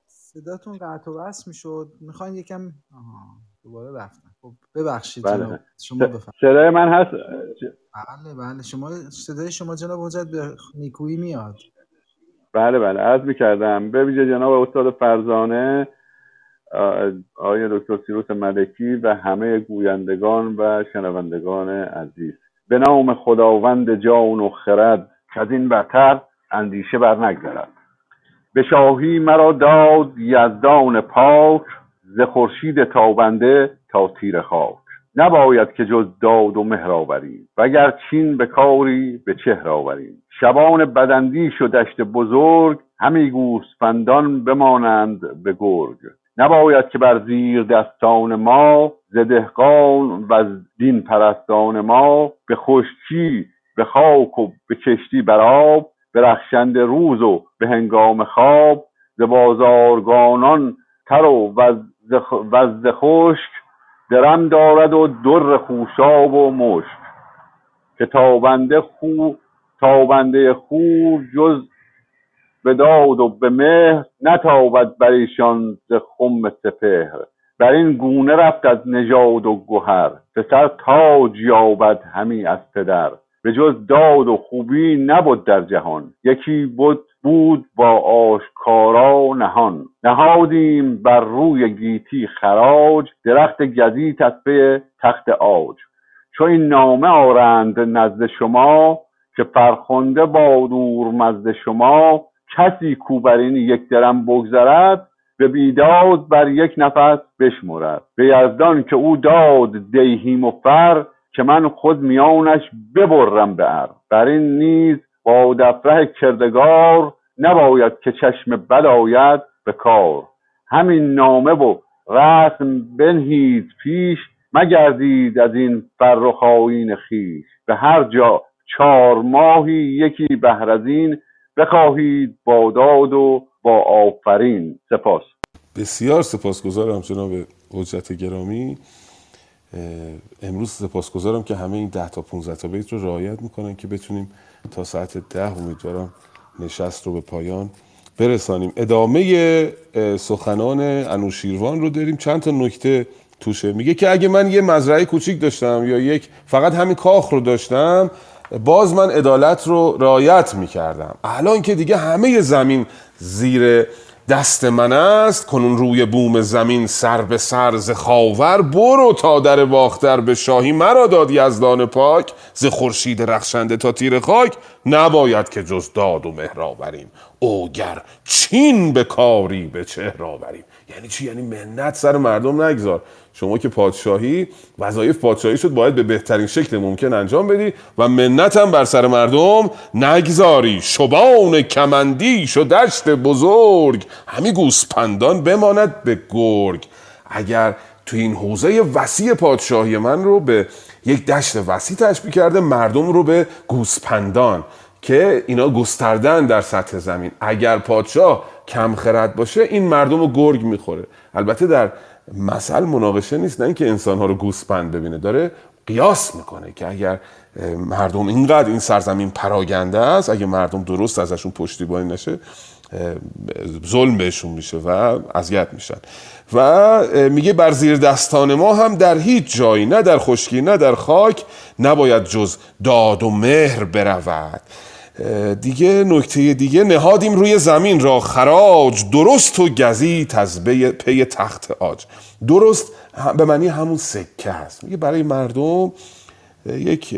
صداتون قطع و وصل می‌شد. می‌خواین یکم آها دوباره رفتن خب ببخشید بله. جناب شما بفرمایید. صدای من هست؟ بله بله. شما صدای شما جناب حجت به نیکویی میاد. بله بله. عرض می‌کردم. به ویژه جناب استاد فرزانه آقای دکتر سیروس ملکی و همه گویندگان و شنوندگان عزیز. به نام خداوند جان و خرد که از این برتر اندیشه بر نگذرد به شاهی مرا داد یزدان پاک ز خورشید تابنده تا تیر خاک. نباید که جز داد و مهر آوریم وگر چین به کاری به چهر آوریم. شبان بدندیش و دشت بزرگ همی گوسفندان بمانند به گرگ. نباید که بر زیر دستان ما ز دهقان و دین پرستان ما به خشکی به خاک و به کشتی بر آب به رخشنده روز و به هنگام خواب ز بازارگانان تر و وز خشک درم دارد و در خوشاب و مشک. که تابنده خو تابنده خور جز به داد و به مهر نتابد بر ایشان ز خم سپهر. بر این گونه رفت از نژاد و گهر. پسر تاج یابد همی از پدر. به جز داد و خوبی نبود در جهان. یکی بود بود با آشکارا نهان. نهادیم بر روی گیتی خراج. درخت گزیت از تخت آج چو این نامه آرند نزد شما که فرخنده با دور مزد شما کسی کو بر این یک درم بگذرد به بیداد بر یک نفس بشمرد. به یزدان که او داد دیهیم و فر که من خود میانش ببرم به ار. بر این نیز با دفره کردگار نباید که چشم بد آید به کار. همین نامه و رسم بنهید پیش مگردید از این فرخ آیین به هر جا چهار ماهی یکی بهر از این بخواهید با داد و با آفرین سپاس. بسیار سپاسگزارم جناب حجت گرامی. امروز سپاسگزارم که همه این ده تا 15 تا بیت رو رعایت می‌کنن که بتونیم تا ساعت ده امیدوارم نشست رو به پایان برسانیم. ادامه سخنان انوشیروان رو داریم. چند تا نکته توشه. میگه که اگه من یه مزرعه کوچیک داشتم یا یک فقط همین کاخ رو داشتم باز من عدالت رو رعایت می‌کردم. الان که دیگه همه زمین زیر دست من است کنون روی بوم زمین سر به سر ز خاور برو تا در باختر به شاهی. مرا داد یزدان پاک ز خورشید رخشنده تا تیر خاک. نباید که جز داد و مهر آوریم اوگر چین به کاری به چهر آوریم. یعنی چی؟ یعنی منت سر مردم نگذار. شما که پادشاهی وظایف پادشاهی شد باید به بهترین شکل ممکن انجام بدی و منت هم بر سر مردم نگذاری. شبان کمندیش و دشت بزرگ. همی گوسپندان بماند به گرگ. اگر تو این حوزه وسیع پادشاهی من رو به یک دشت وسیع تشبیه کرده مردم رو به گوسپندان که اینا گستردن در سطح زمین. اگر پادشاه کم خرد باشه این مردم رو گرگ می‌خوره. البته در مثل مناقشه نیست نه اینکه انسانها رو گوسپند ببینه. داره قیاس می‌کنه که اگر مردم اینقدر این سرزمین پراگنده است اگه مردم درست ازشون پشتیبانی نشه ظلم بهشون میشه و اذیت میشن. و میگه بر زیر دستان ما هم در هیچ جایی نه در خشکی نه در خاک نباید جز داد و مهر برود. دیگه نکته دیگه نهادیم روی زمین را خراج درست و گزیت از پی تخت آج درست به معنی همون سکه هست. میگه برای مردم یک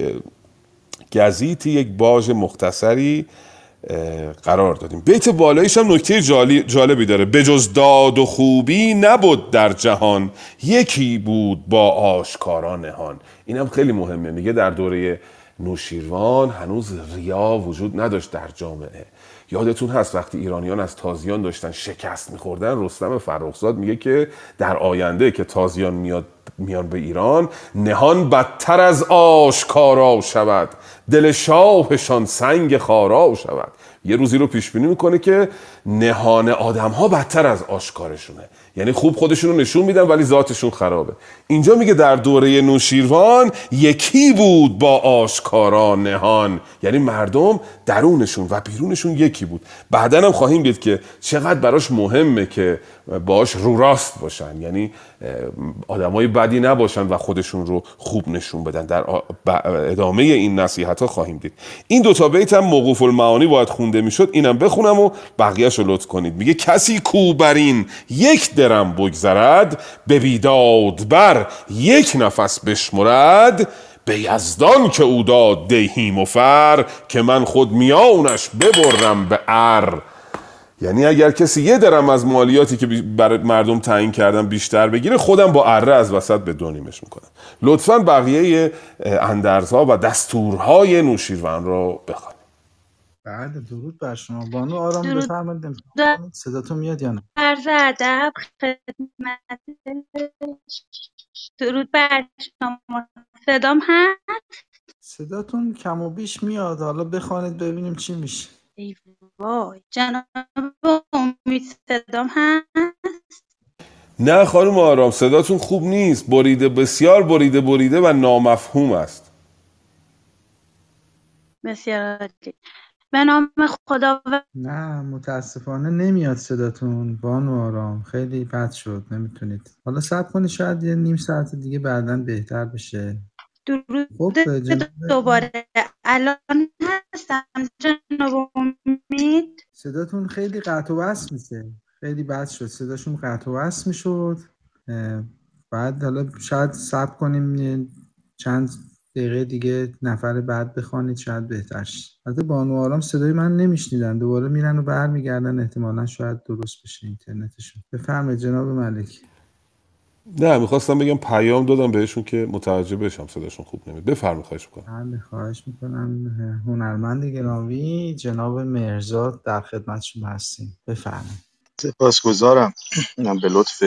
گزیتی یک باج مختصری قرار دادیم. بیت بالایش هم نکته جالبی داره. بجز داد و خوبی نبود در جهان یکی بود با آشکارا نهان. اینم خیلی مهمه. میگه در دوره نوشیروان هنوز ریا وجود نداشت در جامعه. یادتون هست وقتی ایرانیان از تازیان داشتن شکست میخوردن رستم فرخزاد میگه که در آینده که تازیان میاد میان به ایران نهان بدتر از آشکارا شود. دل شاهشان سنگ خارا شود. یه روزی رو پیش بینی می‌کنه که نهان آدم ها بدتر از آشکارشونه. یعنی خوب خودشون رو نشون میدن ولی ذاتشون خرابه. اینجا میگه در دوره نوشیروان یکی بود با آشکارا نهان. یعنی مردم درونشون و بیرونشون یکی بود. بعدا هم خواهیم دید که چقدر براش مهمه که باش رو راست باشن. یعنی آدمای بدی نباشن و خودشون رو خوب نشون بدن. در ادامه این نصیحت ها خواهیم دید. این دوتا بیت هم موقوف المعانی باید خونده می‌شد. اینم بخونم و بقیهش رو لطف کنید. میگه کسی کو بر این یک درم بگذرد به بیداد بر یک نفس بشمرد به یزدان که او داد دهیم و فر که من خود میانش ببرم به ار. یعنی اگر کسی یه درم از مالیاتی که برای مردم تعیین کردن بیشتر بگیره خودم با اره از وسط به دونیمش می‌کنم. لطفا بقیه اندرزها و دستورهای نوشیروان رو بخوانید بله درود بر شما. بانو آرام بفرمایید صداتون میاد یا نه؟ عرض ادب خدمت. درود بر شما. صدام هست؟ صداتون کم و بیش میاد. حالا بخوانید ببینیم چی میشه. ای وای. جناب امید صدام هست؟ نه خانم آرام صداتون خوب نیست. بریده بسیار بریده بریده و نامفهوم است. بسیار عالی. به نام خدا و... نه متاسفانه نمیاد صداتون. بانو آرام خیلی بد شد. نمی‌تونید. حالا صبر کنید شاید یه نیم ساعت دیگه بعدا بهتر بشه. درود. خب دوباره. الان هستم جناب امید. صداتون خیلی قطع و وصل میشه. خیلی بد شد. صداشون قطع و وصل می‌شد. بعد حالا شاید صبر کنیم چند دقیقه دیگه نفر بعد بخوانید شاید بهتر شه. البته بانو آرام صدای من نمیشنیدن. دوباره میرن و برمیگردن. احتمالا شاید درست بشه اینترنتشون. بفرمایید جناب ملکی نه می‌خواستم بگم پیام دادم بهشون که متوجه بشم صداشون خوب نمید بفرمایید خواهش می‌کنم. بله خواهش می‌کنم. هنرمند گرامی جناب مرزاد در خدمتشون هستیم. بفرمایید. سپاسگزارم. من به لطف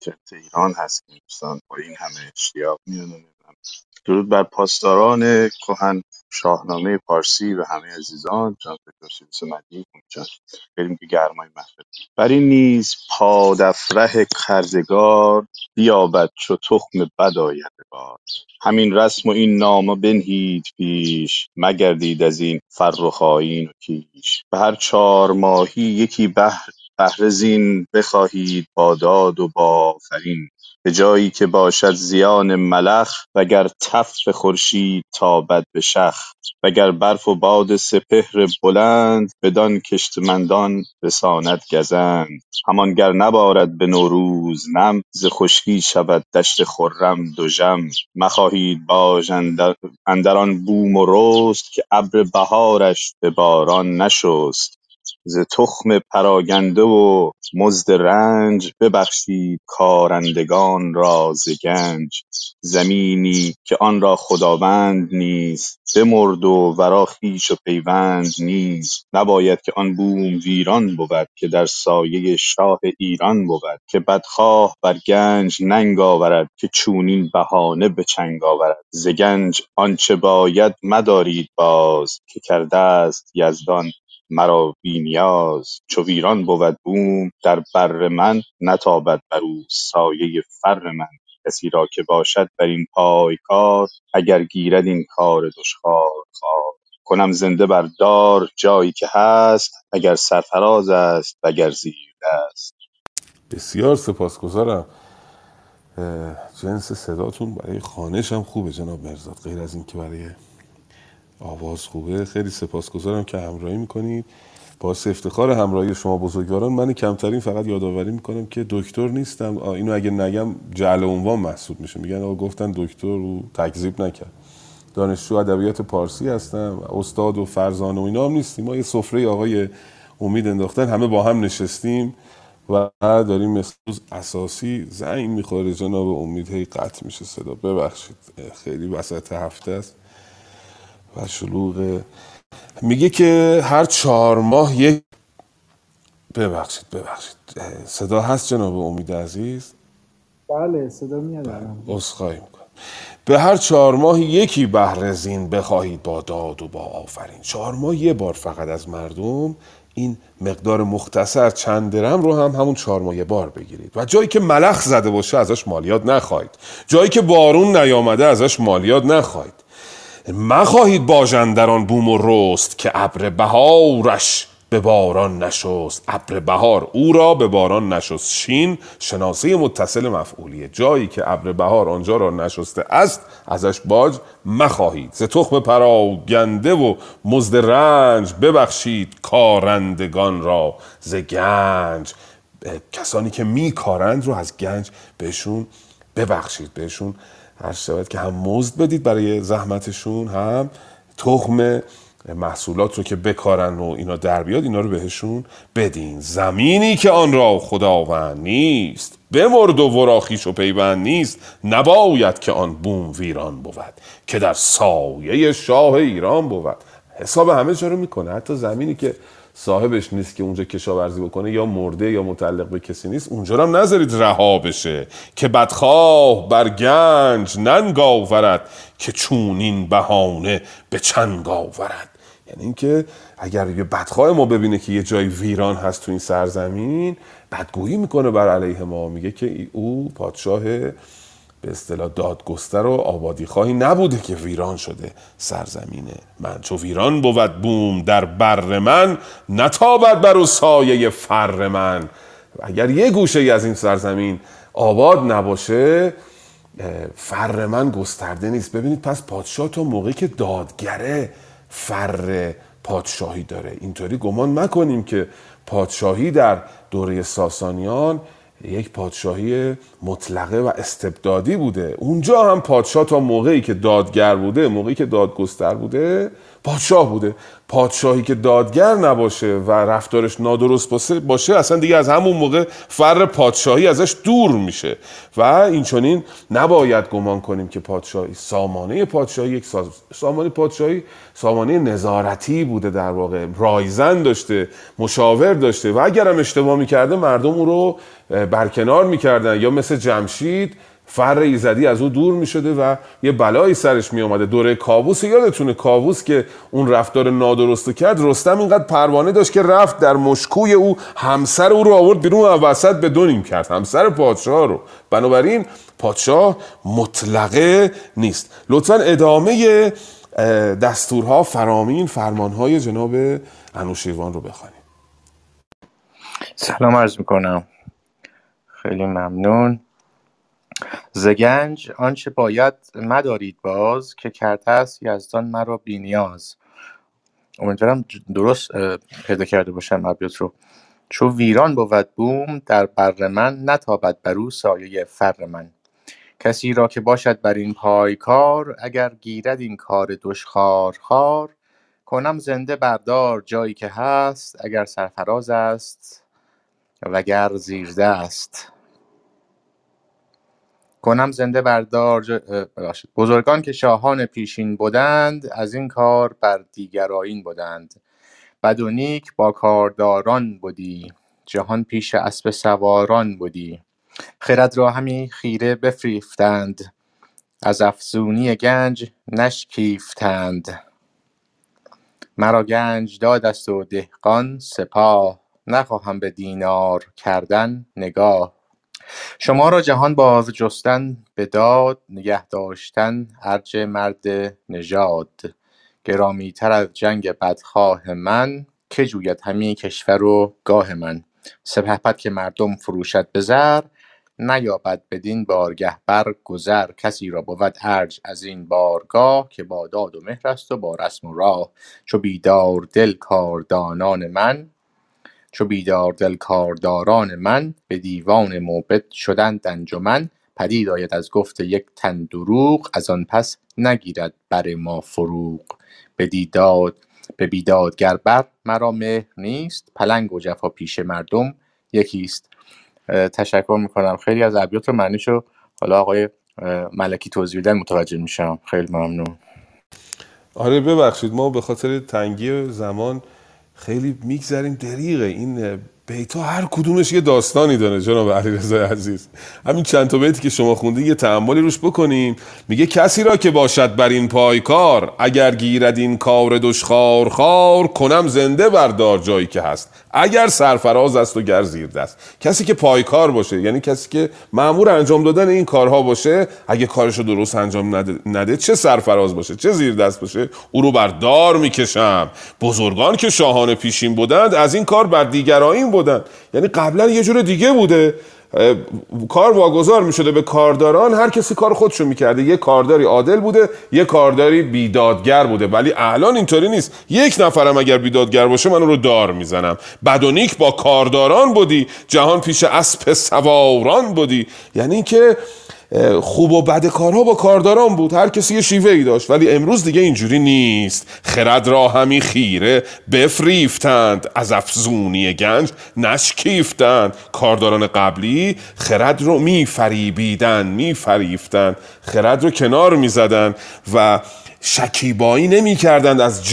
جمعیت ایران هست که دوستان با این همه اشتیاق میان درود بر پاسداران کهن شاهنامه پارسی و همه عزیزان. جان دکتر سیروس مدنی جان بریم که گرمای محفل. بر این نیز پادفره کردگار بیابد چو تخم بد آید به بار. همین رسم و این نامه بنهید پیش مگردید از این فرخ آیین و کیش. به هر چهار ماهی یکی بهر بهره زین بخواهید با داد و با آفرین. به جایی که باشد زیان ملخ وگر تف خورشید تابد به شخ وگر برف و باد سپهر بلند بدان کشتمندان رساند گزند. همان گر نبارد به نوروز نم ز خشکی شود دشت خرم دژم مخواهید باژ اندر آن بوم و رست که ابر بهارش به باران نشست. ز تخم پراگنده و مزد رنج ببخشید کارندگان را ز گنج. زمینی که آن را خداوند نیز بمرد و ورا خویش و پیوند نیز نباید که آن بوم ویران بود که در سایه شاه ایران بود. که بدخواه بر گنج ننگ آورد که چونین بهانه به چنگ آورد. ز گنج آنچه باید مدارید باز که کرده است یزدان. مرا بی نیاز. چو ویران بود بوم در بر من نتابد بر او سایه فر من. کسی را که باشد بر این پای کار اگر گیرد این کار دشخوار خوار. کنم زنده بر دار جایی که هست اگر سرفراز است وگر زیردست بسیار سپاسگزارم. جنس صداتون برای خانش هم خوبه جناب مرزاد غیر از اینکه برای آواز خوبه. خیلی سپاسگزارم که همراهی می‌کنید باعث افتخار همراهی شما بزرگواران. من کمترین فقط یادآوری می‌کنم که دکتر نیستم. اینو اگه نگم جعل عنوان محسوب میشه. میگن آقا گفتن دکتر و تکذیب نکرد. دانشجو ادبیات پارسی هستم. استاد و فرزانه و اینا هم نیستیم. ما یه سفره آقای امید انداختن. همه با هم نشستیم و داریم مثل اساسی زنگ می‌خوره. جناب امید هی قطع میشه صدا. ببخشید. خیلی وسط هفته است. و شلوغ. میگه که هر چهار ماه یک ببخشید ببخشید. صدا هست جناب امید عزیز؟ بله صدا میاد الان. عذرخواهی می‌کنم. به هر چهار ماه یکی بهره زین بخواهید با داد و با آفرین. چهار ماه یه بار فقط از مردم این مقدار مختصر چند درم رو هم همون چهار ماه یه بار بگیرید. و جایی که ملخ زده باشه ازش مالیات نخواهید. جایی که بارون نیامده ازش مالیات نخواهید. مخواهید باژن در آن بوم و رست که ابر بهارش به باران نشست. ابر بهار او را به باران نشست. شین شناسه متصل مفعولیه جایی که ابر بهار آنجا را نشسته است ازش باج مخواهید. ز تخم پراگنده و مزد رنج ببخشید کارندگان را. ز گنج کسانی که میکارند رو از گنج بهشون ببخشید بهشون هر شود که هم مزد بدید برای زحمتشون هم تخم محصولات رو که بکارن و اینا در بیاد اینا رو بهشون بدین. زمینی که آن را خداوند نیست. بمرد و وراخیش و پیوند نیست. نباید که آن بوم ویران بود که در سایه شاه ایران بود. حساب همه جا رو می‌کنه. حتی زمینی که صاحبش نیست که اونجا کشاورزی بکنه یا مرده یا متعلق به کسی نیست اونجا هم نذارید رها بشه که بدخواه بر گنج ننگ آورد که چونین بهانه به چنگ آورد. یعنی اینکه اگر یه بدخواه ما ببینه که یه جای ویران هست تو این سرزمین بدگویی می‌کنه بر علیه ما. میگه که او پادشاه به اصطلاح دادگستر و آبادی خواهی نبوده که ویران شده سرزمین من. چو ویران بود بوم در بر من نتابد بر او سایه فر من. اگر یه گوشه ای از این سرزمین آباد نباشه فر من گسترده نیست. ببینید پس پادشاه تا موقعی که دادگره فر پادشاهی داره. اینطوری گمان مکنیم که پادشاهی در دوره ساسانیان یک پادشاهی مطلقه و استبدادی بوده. اونجا هم پادشاه تا موقعی که دادگر بوده موقعی که دادگستر بوده پادشاه بوده. پادشاهی که دادگر نباشه و رفتارش نادرست باشه اصلا دیگه از همون موقع فر پادشاهی ازش دور میشه. و این چونین نباید گمان کنیم که پادشاهی سامانه پادشاهی یک سامانه پادشاهی سامانه نظارتی بوده در واقع. رایزن داشته مشاور داشته. و اگرم اشتباه می‌کرده مردم او رو برکنار می‌کردن. یا مثل جمشید فر ایزدی از او دور می شده و یه بلایی سرش می آمده دوره کابوس یادتونه کابوس که اون رفتار نادرست کرد رستم اینقدر پروانه داشت که رفت در مشکوی او همسر او رو آورد بیرون و وسط به دونیم کرد. همسر پادشاه رو. بنابراین پادشاه مطلقه نیست. لطفا ادامه دستورها فرامین فرمانهای جناب انوشیروان رو بخوانیم سلام عرض می‌کنم. خیلی ممنون. زگنج آنچه باید مدارید باز که کرده است یزدان مرا بینیاز امیدوارم درست پیدا کرده باشم ابیات رو. چو ویران بود بوم در بر من نتابد بر او سایه فر من. کسی را که باشد بر این پایکار اگر گیرد این کار خار کنم زنده بردار جایی که هست اگر سرفراز است وگر است. کنم زنده بردار بزرگان که شاهان پیشین بودند از این کار بر دیگر آیین بودند. بد و نیک با کارداران بودی جهان پیش اسب سواران بودی. خرد را همی خیره بفریفتند از افزونی گنج نشکیفتند. مرا گنج دادست و دهقان سپاه نخواهم به دینار کردن نگاه. شما را جهان باز جستن به داد نگه داشتن ارج مرد نژاد. گرامیتر از جنگ بدخواه من که جوید همی کشور و گاه من. سپهبد که مردم فروشد به زر نیابد بدین بارگه بر گذر. کسی را بود ارج از این بارگاه که با داد و مهر است و با رسم و راه. چو بیدار دل کاردانان من چو بیدار دل کارداران من به دیوان موبد شدند انجمن پدید آید از گفت یک تن دروغ از آن پس نگیرد بر ما فروغ. به دیداد به بیدادگر بر مرا مهر نیست. پلنگ و جفا پیش مردم یکیست. تشکر می‌کنم. خیلی از ابیات رو معنیشو حالا آقای ملکی توضیح بدن متوجه میشم. خیلی ممنون. آره ببخشید. ما به خاطر تنگی زمان خیلی میگذریم. دریغه. این بیتا هر کدومش یه داستانی داره جناب علیرضا عزیز. همین چند تا بیتی که شما خوندین یه تعملی روش بکنیم میگه کسی را که باشد بر این پایکار اگر گیرد این کار دشخار خار کنم زنده بردار جایی که هست. اگر سرفراز است و گر زیر دست. کسی که پایکار باشه یعنی کسی که مامور انجام دادن این کارها باشه اگه کارشو درست انجام نده, نده چه سرفراز باشه چه زیر دست باشه او رو بر دار می‌کشم. بزرگان که شاهان پیشین بودند از این کار بر دیگران بودن. یعنی قبلا یه جور دیگه بوده. کار واگذار می شده به کارداران. هر کسی کار خودشو می‌کرده. یه کارداری عادل بوده یه کارداری بیدادگر بوده. ولی الان اینطوری نیست. یک نفرم اگر بیدادگر باشه من رو دار می‌زنم. بدونیک با کارداران بودی. جهان پیش اسب سواران بودی. یعنی که خوب و بد کارها با کارداران بود. هر کسی یه شیوه ای داشت. ولی امروز دیگه اینجوری نیست. خرد را همی خیره. بفریفتند. از افزونی گنج نشکیفتند. کارداران قبلی خرد رو میفریبیدن میفریفتند خرد رو کنار می‌زدن و شکیبایی نمی‌کردند از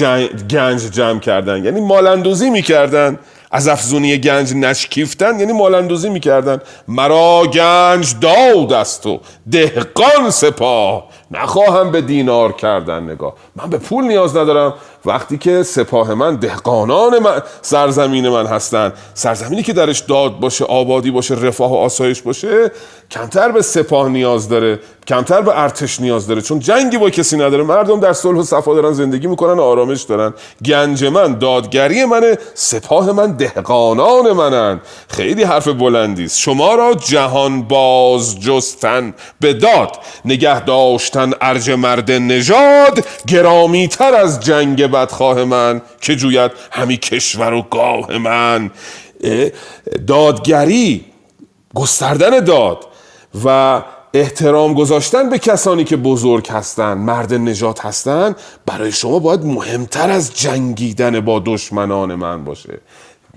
گنج جمع کردن. یعنی مالندوزی می‌کردند از افزونی گنج نشکیفتن یعنی مالندوزی می‌کردن. مرا گنج داد است و دهقان سپاه. نخواهم به دینار کردن نگاه. من به پول نیاز ندارم. وقتی که سپاه من دهقانان من سرزمین من هستن سرزمینی که درش داد باشه آبادی باشه رفاه و آسایش باشه کمتر به سپاه نیاز داره کمتر به ارتش نیاز داره. چون جنگی با کسی نداره. مردم در صلح و صفا دارن زندگی می‌کنن و آرامش دارن. گنج من دادگری منه سپاه من دهقانان منن. خیلی حرف بلندی است. شما را جهان باز جستن به داد. نگه داشتن ارج مرد نژاد گرامی تر از جنگ بدخواه من که جوید همی کشور و گاه من. دادگری گستردن داد و احترام گذاشتن به کسانی که بزرگ هستند مرد نجات هستند برای شما باید مهمتر از جنگیدن با دشمنان من باشه.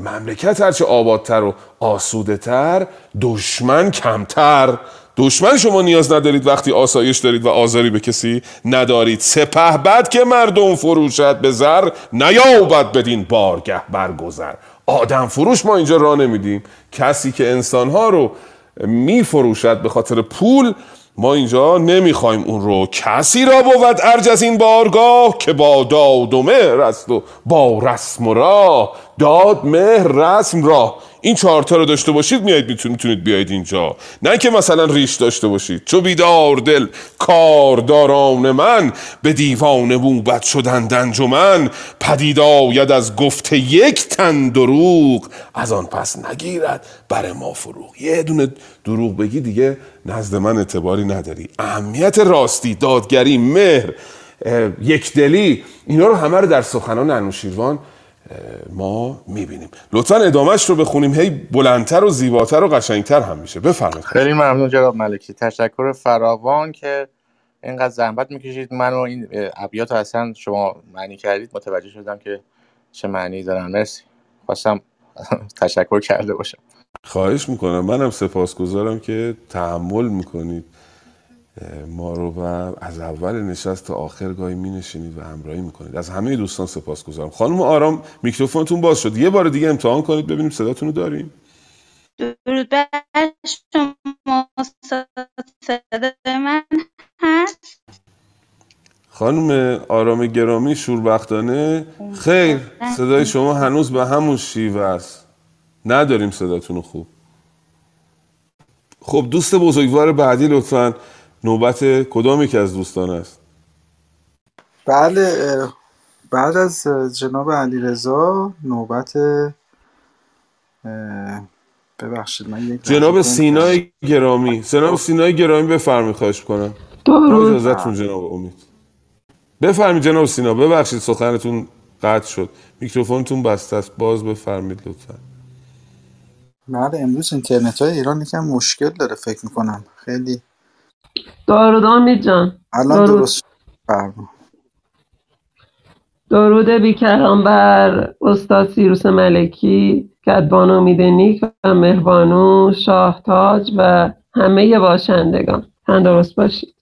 مملکت هرچه آبادتر و آسوده تر دشمن کمتر. دشمن شما نیاز ندارید وقتی آسایش دارید و آزاری به کسی ندارید. سپه بد که مردم فروشد به زر نیابد بدین بارگه برگذر. آدم فروش ما اینجا را نمیدیم. کسی که انسانها رو می فروشد به خاطر پول ما اینجا نمی‌خوایم اون رو. کسی را بود ارج از این بارگاه که با داد و مهر است و با رسم و راه. داد مهر رسم راه. این چهارتا رو داشته باشید میایید می‌تونید بیاید اینجا. نه که مثلا ریش داشته باشید. چو بیدار دل کارداران من به دیوان بوبت شدند انجمن پدید آید از گفته یک تن دروغ. از آن پس نگیرد بر ما فروغ. یه دونه دروغ بگی دیگه نزد من اعتباری نداری. اهمیت راستی دادگری مهر یک دلی اینا رو همه رو در سخنان انوشیروان ما می‌بینیم. لطفا ادامهش رو بخونیم. هی بلندتر و زیباتر و قشنگتر هم میشه. بفرمایید. خیلی ممنون جناب ملکی. تشکر فراوان که اینقدر زحمت می‌کشید. من و این ابیات اصلا شما معنی کردید. متوجه شدم که چه معنی دارن. مرسی. خواستم [laughs] تشکر کرده باشم. خواهش می‌کنم. منم سپاسگزارم که تحمل می‌کنید. ما رو و از اول نشست تا آخر گاهی می نشینید و همراهی می‌کنید از همه دوستان سپاسگزارم خانم آرام میکروفونتون باز شد. یه بار دیگه امتحان کنید ببینیم صداتون رو داریم. درود بر شما. صدای من هست؟ خانم آرام گرامی شوربختانه. خیر صدای شما هنوز به همون شیوه است. نداریم صداتون خوب. خب دوست بزرگوار بعدی لطفا. نوبت کدام یکی از دوستان است؟ بله بعد از جناب علیرضا نوبت ببخشید من یک جناب سینای گرامی جناب سینای گرامی بفرمایید خواهش کنم اجازهتون جناب امید. بفرمایید جناب سینا ببخشید سخنتون قطع شد. میکروفونتون بسته است. باز بفرمایید لطفا. بله امروز اینترنت های ایران یکم مشکل داره فکر می‌کنم. خیلی درود امید جان. الان درست فرما درود بیکران بر استاد سیروس ملکی کدبان امید نیک و مهربانو شاهتاج و همه باشندگان. تندرست باشید.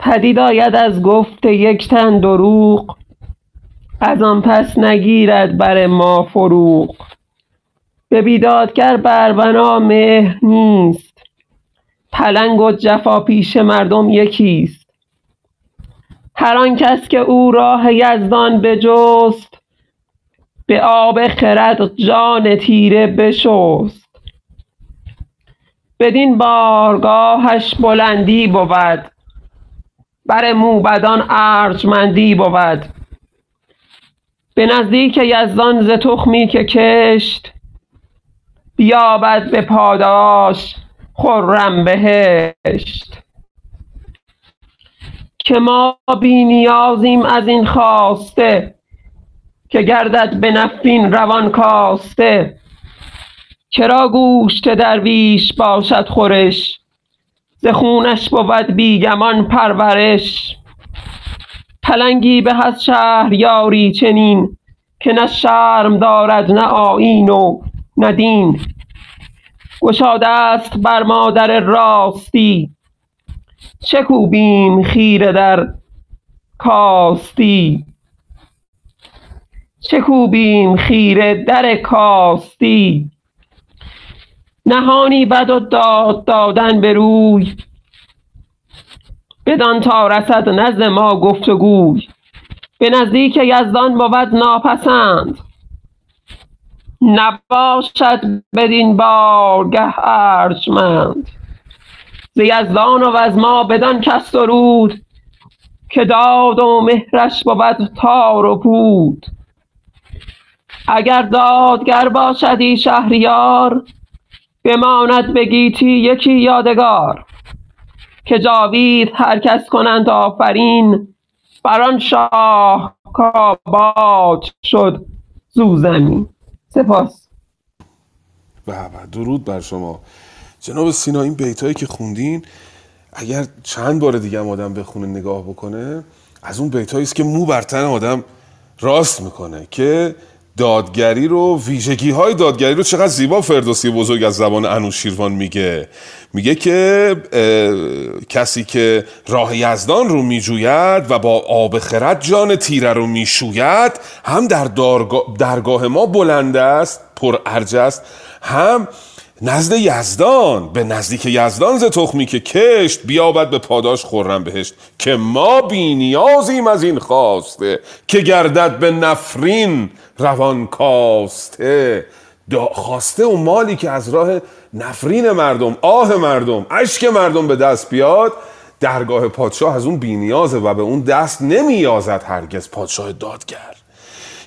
پدید آید از گفت یک تن دروغ از آن پس نگیرد بر ما فروغ. به بیدادگر بربنا مهر نیست پلنگ و جفا پیش مردم یکیست. هر آن کس که او راه یزدان بجست به آب خرد جان تیره بشست. بدین بارگاهش بلندی بود. بر موبدان ارجمندی بود. به نزدیک یزدان ز تخمی که کشت بیابد به پاداش خرم بهشت. که ما بی نیازیم از این خواسته که گردد به نفرین روان کاسته. چرا گوشت درویش باشد خورش؟ ز خونش بود بیگمان پرورش. پلنگی به از شهریاری چنین که نه شرم دارد نه آیین و نه دین. گشاده است بر مادر راستی. چه کوبیم خیره در کاستی؟ چه کوبیم خیره در کاستی؟ نهانی بد و داد دادن به روی. بدان تا رسد نزد ما گفت و گوی به نزدیک یزدان بود ناپسند. نباشد بدین بارگه ارجمند. ز یزدان و از ما بدان کس درود که داد و مهرش بود تار و پود. اگر دادگر باشدی شهریار بماند به گیتی یکی یادگار که جاوید هر کس کنند آفرین بر آن شاه کاباد شد زو سپاس. به درود بر شما. جناب سینا این بیتایی که خوندین اگر چند بار دیگه آدم بخونه نگاه بکنه از اون بیتایی است که مو بر تن آدم راست می‌کنه که دادگری رو ویژگی های دادگری رو چقدر زیبا فردوسی بزرگ از زبان انوشیروان میگه. میگه که کسی که راه یزدان رو میجوید و با آب خرد جان تیره رو می‌شوید هم در درگاه ما بلند است پر ارج است هم نزد یزدان. به نزدیک یزدان ز تخمی که کشت بیابد به پاداش خورم بهشت. که ما بینیازیم از این خواسته که گردد به نفرین روان کاسته خواسته و مالی که از راه نفرین مردم آه مردم اشک مردم به دست بیاد درگاه پادشاه از اون بینیازه و به اون دست نمیازد هرگز پادشاه دادگر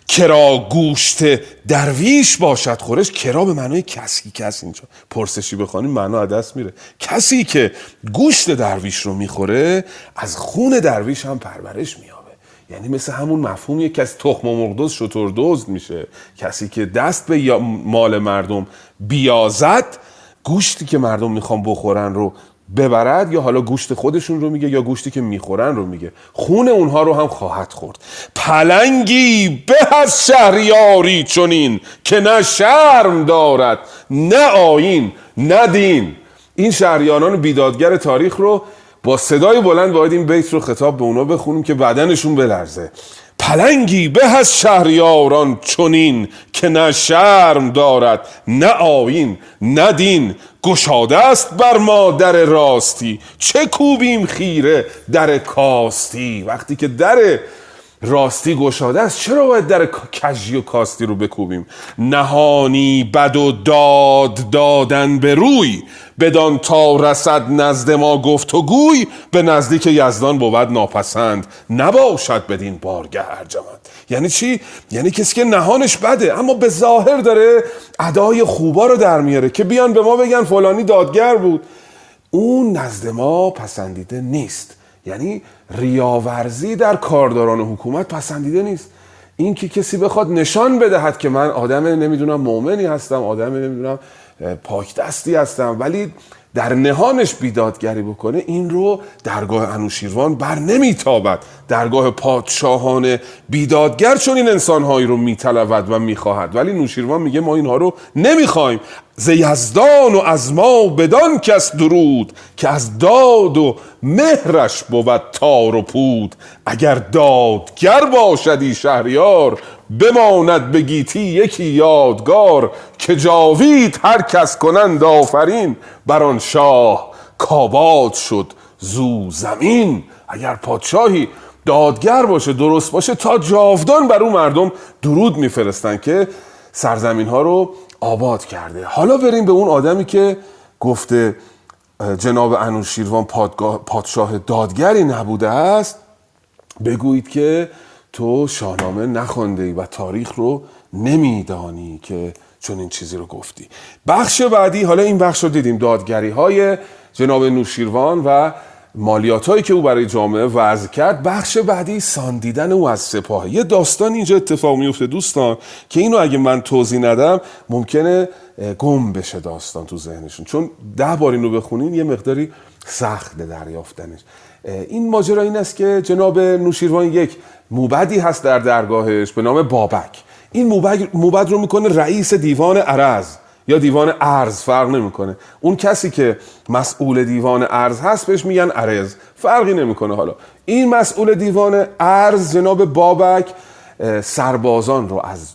کرا گوشت درویش باشد خورش. کرا به معنای کسی کس اینجا. پرسشی بخوانیم معنا دست میره. کسی که گوشت درویش رو می‌خوره از خون درویش هم پرورش میابه یعنی مثل همون مفهومیه که از تخم و مرغدوز شطور دزد میشه. کسی که دست به مال مردم بیازد گوشتی که مردم می‌خوان بخورن رو ببرد یا حالا گوشت خودشون رو میگه یا گوشتی که می‌خورن رو میگه. خون اونها رو هم خواهد خورد. پلنگی به از شهریاری چونین که نه شرم دارد نه آین نه دین. این شهریاران بیدادگر تاریخ رو با صدای بلند باید این بیت رو خطاب به اونا بخونیم که بدنشون بلرزه. پلنگی به از شهریاران چونین که نه شرم دارد نه آین نه دین. گشاده است بر ما در راستی چه کوبیم خیره در کاستی؟ وقتی که در راستی گشاده است. چرا باید در کجی و کاستی رو بکوبیم؟ نهانی بد و داد دادن به روی. بدان تا رسد نزد ما گفت و گوی. به نزدیک یزدان بود ناپسند. نباشد بدین بارگه ارجمند. یعنی چی؟ یعنی کسی که نهانش بده. اما به ظاهر داره ادای خوبا رو در میاره که بیان به ما بگن فلانی دادگر بود. اون نزد ما پسندیده نیست. یعنی ریاورزی در کارداران حکومت پسندیده نیست. این که کسی بخواد نشان بدهد که من آدم نمی‌دونم مؤمنی هستم آدم نمی‌دونم پاک دستی هستم ولی در نهانش بیدادگری بکنه این رو درگاه انوشیروان بر نمیتابد. درگاه پادشاهان بیدادگر چون این انسانهایی رو میطلبد و می‌خواهد. ولی نوشیروان میگه ما اینها رو نمی‌خوایم ز یزدان و از ما بدان کس درود که از داد و مهرش بود تار و پود. اگر دادگر باشدی شهریار بماند به گیتی یکی یادگار که جاوید هر کس کنند آفرین. بر آن شاه کاباد شد زو زمین. اگر پادشاهی دادگر باشه درست باشه تا جاودان بر اون مردم درود میفرستن که سرزمین ها رو آباد کرده. حالا بریم به اون آدمی که گفته جناب انوشیروان پادشاه دادگری نبوده است بگویید که تو شاهنامه نخونده و تاریخ رو نمیدانی که چون این چیزی رو گفتی. بخش بعدی حالا این بخش رو دیدیم دادگری های جناب نوشیروان و مالیات هایی که او برای جامعه وضع کرد بخش بعدی ساندیدن او از سپاه. یه داستان اینجا اتفاق میفته دوستان که اینو اگه من توضیح ندم ممکنه گم بشه داستان تو ذهنشون. چون ده بار اینو بخونین یه مقداری سخت دریافتنش. این ماجرا این است که جناب نوشیروان یک موبدی هست در درگاهش به نام بابک. این موبد, رو می‌کنه رئیس دیوان عرض. یا دیوان ارز فرق نمی‌کنه. اون کسی که مسئول دیوان ارز هست بهش میگن عرض. فرقی نمی‌کنه حالا. این مسئول دیوان ارز جناب بابک سربازان رو از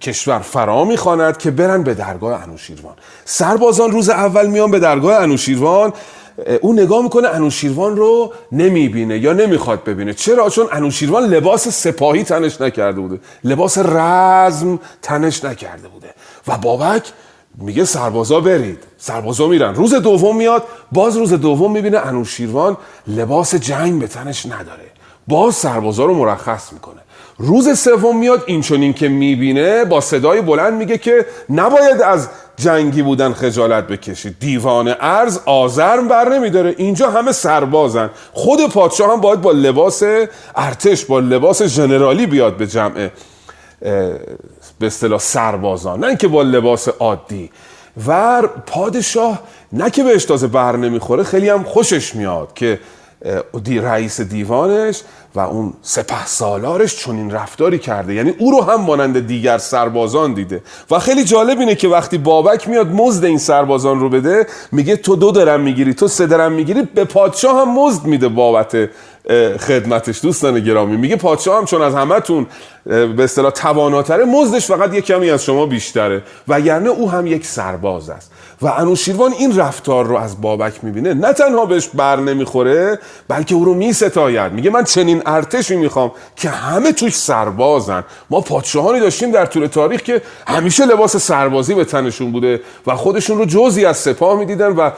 کشور فرا می‌خواند که برن به درگاه انوشیروان. سربازان روز اول میان به درگاه انوشیروان اون نگاه می‌کنه انوشیروان رو نمی‌بینه یا نمی‌خواد ببینه. چرا؟ چون انوشیروان لباس سپاهی تنش نکرده بوده. لباس رزم تنش نکرده بوده. و بابک میگه سربازا برید. سربازا میرن. روز دوم میاد. باز روز دوم می‌بینه انوشیروان لباس جنگ به تنش نداره. باز سربازا رو مرخص می‌کنه. روز سوم میاد. این چونین که می‌بینه با صدای بلند میگه که نباید از جنگی بودن خجالت بکشید. دیوان ارز آزرم بر نمیداره. اینجا همه سربازن. خود پادشاه هم باید با لباس ارتش با لباس ژنرالی بیاد به جمع به اصطلاح سربازان نه اینکه با لباس عادی. و پادشاه نه که بهش تازه بر نمی‌خوره خیلی هم خوشش میاد که دی رئیس دیوانش و اون سپه سالارش چنین رفتاری کرده. یعنی او رو هم مانند دیگر سربازان دیده. و خیلی جالب اینه که وقتی بابک میاد مزد این سربازان رو بده میگه تو دو درم می‌گیری تو سه درم می‌گیری به پادشاه هم مزد میده بابت خدمتش. دوستان گرامی میگه پادشاه هم چون از همتون به اصطلاح تواناتره مزدش فقط یک کمی از شما بیشتره وگرنه او هم یک سرباز است. و انوشیروان این رفتار رو از بابک می‌بینه نه تنها بهش بر نمی‌خوره بلکه او رو میستاید. میگه من چنین ارتشی می‌خوام که همه توش سربازن. ما پادشاهانی داشتیم در طول تاریخ که همیشه لباس سربازی به تنشون بوده و خودشون رو جزی از سپاه می‌دیدن و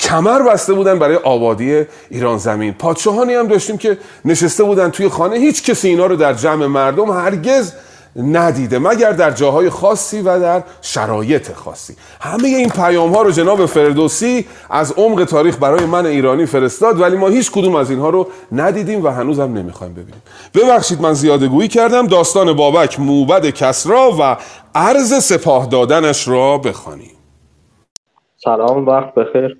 کمر بسته بودن برای آبادی ایران زمین. پادشاهانی هم داشتیم که نشسته بودن توی خانه. هیچ کسی اینا رو در جمع مردم هرگز ندیده مگر در جاهای خاصی و در شرایط خاصی. همه این پیام ها رو جناب فردوسی از عمق تاریخ برای من ایرانی فرستاد ولی ما هیچ کدوم از اینها رو ندیدیم و هنوز هم نمی‌خوایم ببینیم. ببخشید من زیاده گویی کردم. داستان بابک موبد کسرا و عرض سپاه دادنش را بخوانیم. سلام وقت بخیر.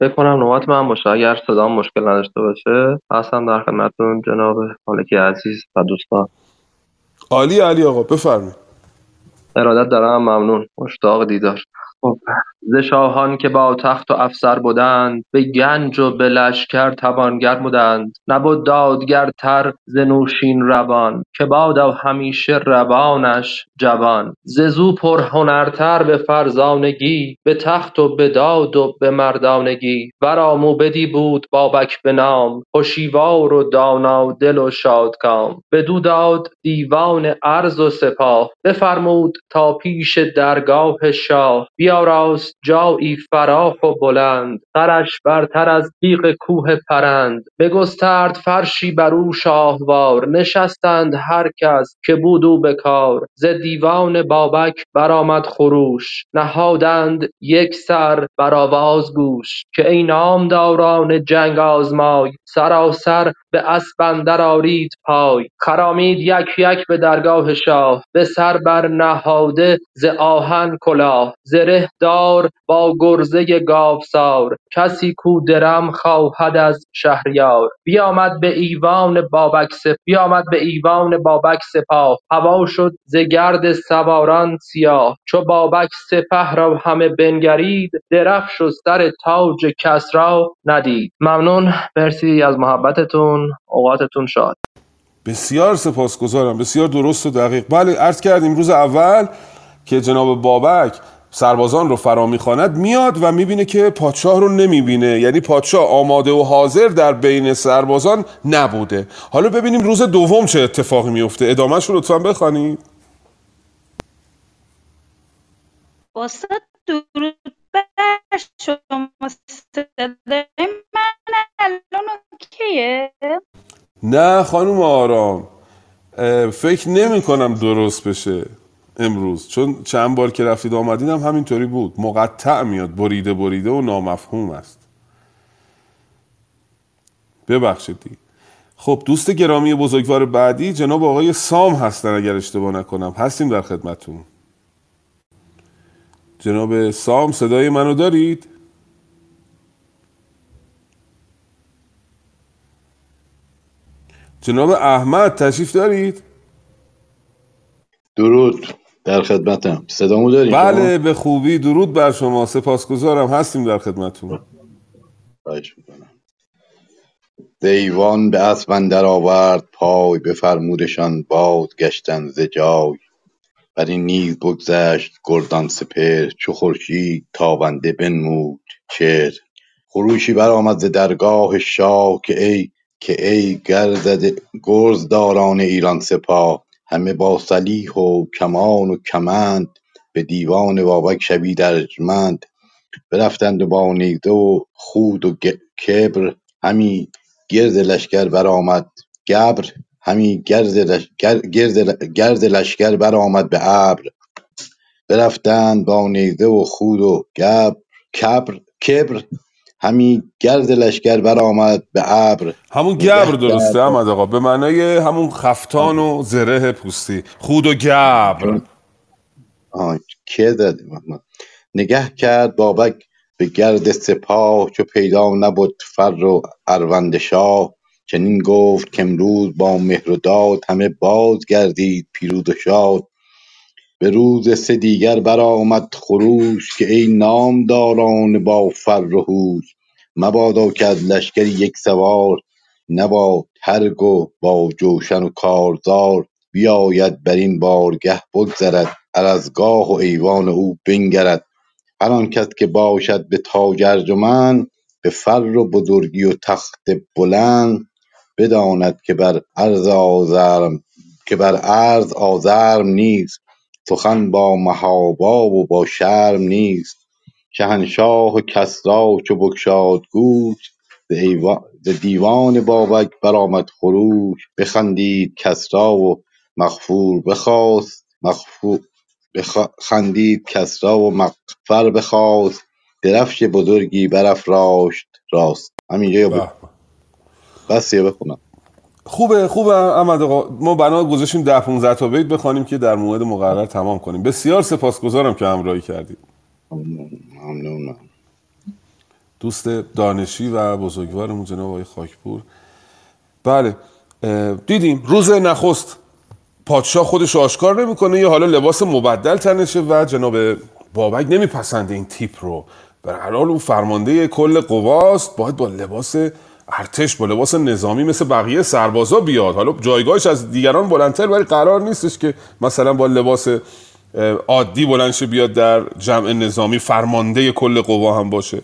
فکر کنم نوبت من باشه. اگر صدام مشکل نداشته باشه هستم در خدمتتون جناب مالکی عزیز و دوستان. عالی علی آقا بفرمایید. ارادت دارم ممنون. مشتاق دیدار. خب. ز شاهان که با تخت و افسر بودند به گنج و به لشکر توانگر بودند نبود دادگرتر ز نوشین روان که بادا همیشه روانش جوان. ز زو پرهنرتر به فرزانگی به تخت و به داد و به مردانگی. ورا موبدی بود بابک به نام هشیوار و دانا دل و شادکام. بدو داد دیوان عرض و سپاه بفرمود تا پیش درگاه شاه. بیاراست جایی فراخ و بلند. سرش برتر از تیغ کوه پرند. بگسترد فرشی بر او شاهوار. نشستند هر کس که بود او به کار ز دیوان بابک برآمد خروش. نهادند یک سر بر آواز گوش. که ای نامداران جنگ آزمای سراسر به اسپ اندر آرید پای. خرامید یک یک به درگاه شاه. به سر بر نهاده ز آهن کلاه. زره دار با گرزه گاوسار. کسی کو درم خواهد از شهریار. بیامد به ایوان بابک سپاه. هوا شد ز گرد سواران سیاه. چو بابک سپه را همه بنگرید درفش و سر تاج کسری ندید. ممنون. مرسی از محبتتون. اوقاتتون شاد. بسیار سپاسگزارم. بسیار درست و دقیق. بله عرض کردیم روز اول که جناب بابک سربازان رو فرا می‌خواند میاد و می‌بینه که پادشاه رو نمی‌بینه. یعنی پادشاه آماده و حاضر در بین سربازان نبوده. حالا ببینیم روز دوم چه اتفاقی میفته ادامهش رو لطفا بخوانید. استاد درود بر شما صدای من الان اوکیه؟ نه خانم آرام. فکر نمی کنم درست بشه. امروز. چون چند بار که رفتید آمدید هم همینطوری بود. مقطع میاد. بریده بریده و نامفهوم است. ببخشید دیگه. خب دوست گرامی بزرگوار بعدی جناب آقای سام هستن اگر اشتباه نکنم. هستیم در خدمتون جناب سام صدای منو دارید؟ جناب احمد تشریف دارید؟ درود. در خدمتم. صدامو دارید بله به خوبی. درود بر شما. سپاسگزارم. هستیم در خدمتتون. خواهش می‌کنم. دیوان به اسب اندر آورد پای بفرمودشان باد گشتن ز جای. بر این نیز بگذشت گردان سپهر چو خورشید تابنده بنمود چهر. خروشی برآمد ز درگاه شاه که ای که ای گرزده گرزداران ایران سپاه. همه با سلیح و کمان و کمند به دیوان بابک شبی ارجمند. برفتند و با نیزه و خود و کبر همی گرد لشکر برآمد. گبر همی گرد لشکر برآمد به ابر. برفتند با نیزه و خود و کبر کبر همی گرد لشکر برآمد به ابر. همون گبر درسته احمد آقا؟ به معنای همون خفتان و زره پوستی. خود و گبر. آه که نگه کرد بابک به گرد سپاه چو پیدا نبد فر و اروند شاه. چنین گفت کامروز با مهر و داد همه باز گردید پیروز و شاد. به روز سه دیگر برآمد خروش که ای نامداران با فر و مبادا که از لشکر یک سوار نبا ترگ و با جوشن و کارزار بیاید برین بارگه بگذرد ارزگاه و ایوان او بنگرد. هر آن کس که باشد به تاج ارجمند به فر و بزرگی و تخت بلند بداند که بر عرض آزرم که بر عرض آزرم نیست. سخن با محابا و با شرم نیست. شهنشاه و کسری چو بگشاد گوش ز دیوان بابک برآمد خروش. بخندید کسری و مغفور بخواست. درفش بزرگی برافراشت راست. همینجا یا. بس یا بخونم. خوبه خوبه احمد آقا. ما بنا گذاشتیم ده 15 تا بیت بخوانیم که در موعد مقرر تمام کنیم. بسیار سپاسگزارم که همراهی کردید. ممنونم. دوست دانشی و بزرگوارمون جناب آقای خاکپور. بله دیدیم روز نخست پادشاه خودش آشکار نمی‌کنه یا حالا لباس مبدل تنشه و جناب بابک نمیپسنده این تیپ رو. بر هر حال او فرمانده کل قواست باید با لباس ارتش با لباس نظامی مثل بقیه سربازا بیاد. حالا جایگاهش از دیگران بلندتر ولی قرار نیستش که مثلا با لباس عادی بلند شه بیاد در جمع نظامی فرمانده کل قوا هم باشه.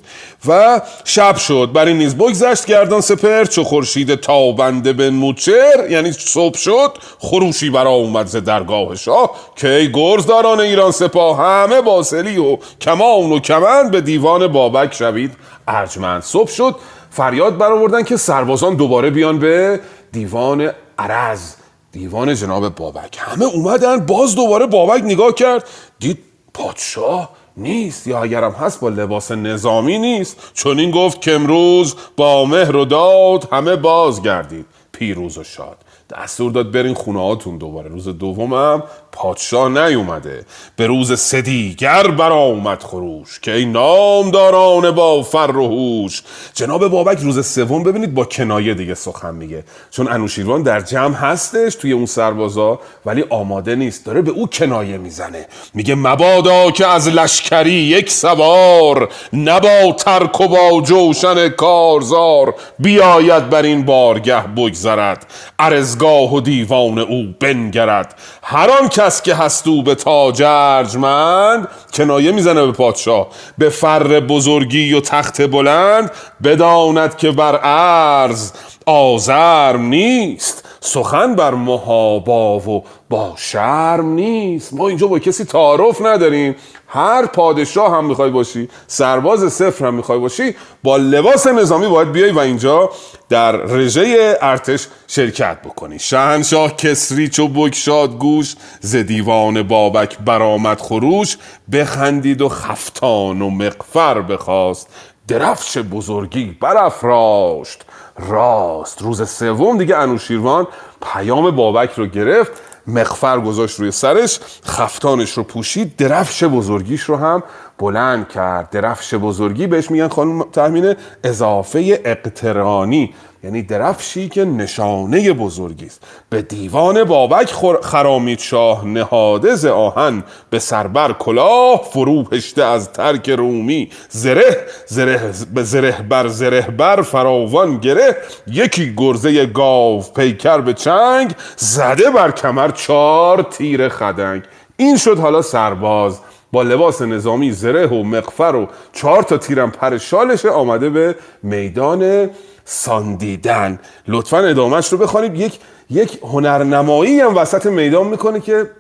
و شب شد. برای نیز بگذشت گردان سپر. چو خورشید تابنده به موچر یعنی صبح شد خروشی برا اومد ز درگاه شاه. که ای گرزداران ایران سپاه همه باسلی و کمان و کمند به دیوان بابک شوید ارجمند. صبح شد فریاد برآوردن که سربازان دوباره بیان به دیوان عرز دیوان جناب بابک. همه اومدن باز دوباره بابک نگاه کرد. دید پادشاه نیست یا اگرم هست با لباس نظامی نیست. چون این گفت که امروز با مهر و داد همه باز گردید پیروز و شاد. دستور داد برین خونه هاتون دوباره. روز دومم پادشاه نیومده. به روز سه دیگر برآمد خروش که این نامداران با فر و هوش. جناب بابک روز سوم ببینید با کنایه دیگه سخن میگه. چون انوشیروان در جمع هستش توی اون سربازا ولی آماده نیست داره به او کنایه می‌زنه. میگه مبادا که از لشکری یک سوار نبا ترک و با جوشن کارزار بیاید بر این بارگه بگذرد. ارزگاه و دیوان او بنگرد. هر آن کس که هست او به تاج ارجمند کنایه می‌زنه به پادشاه. به فر بزرگی و تخت بلند بداند که بر عرض آزرم نیست. سخن بر محابا و با شرم نیست. ما اینجا با کسی تعارف نداریم. هر پادشاه هم می‌خوای باشی سرباز صفر هم می‌خوای باشی با لباس نظامی باید بیای و اینجا در رژه ارتش شرکت بکنی. شهنشاه کسری چو بگشاد گوش ز دیوان بابک برآمد خروش بخندید و خفتان و مقفر بخواست. درفش بزرگی برافراشت. راست. روز سوم دیگه انوشیروان پیام بابک رو گرفت مخفر گذاشت روی سرش خفتانش رو پوشید درفش بزرگیش رو هم بلند کرد. درفش بزرگی بهش میگن خانم تحمینه اضافه اقترانی. یعنی درفشی که نشانه بزرگی است. به دیوان بابک خرامید شاه نهاده ز آهن. به سربر کلاه فرو هشته از ترک رومی. زره زره به زره بر زره بر فراوان گره. یکی گرزه گاو پیکر به چنگ. زده بر کمر چار تیر خدنگ. این شد حالا سرباز. با لباس نظامی زره و مقفر و چهار تا تیرم پر شالشه آمده به میدان ساندیدن. لطفا ادامهش رو بخوانید. یک یک هنرنمایی هم وسط میدان می‌کنه که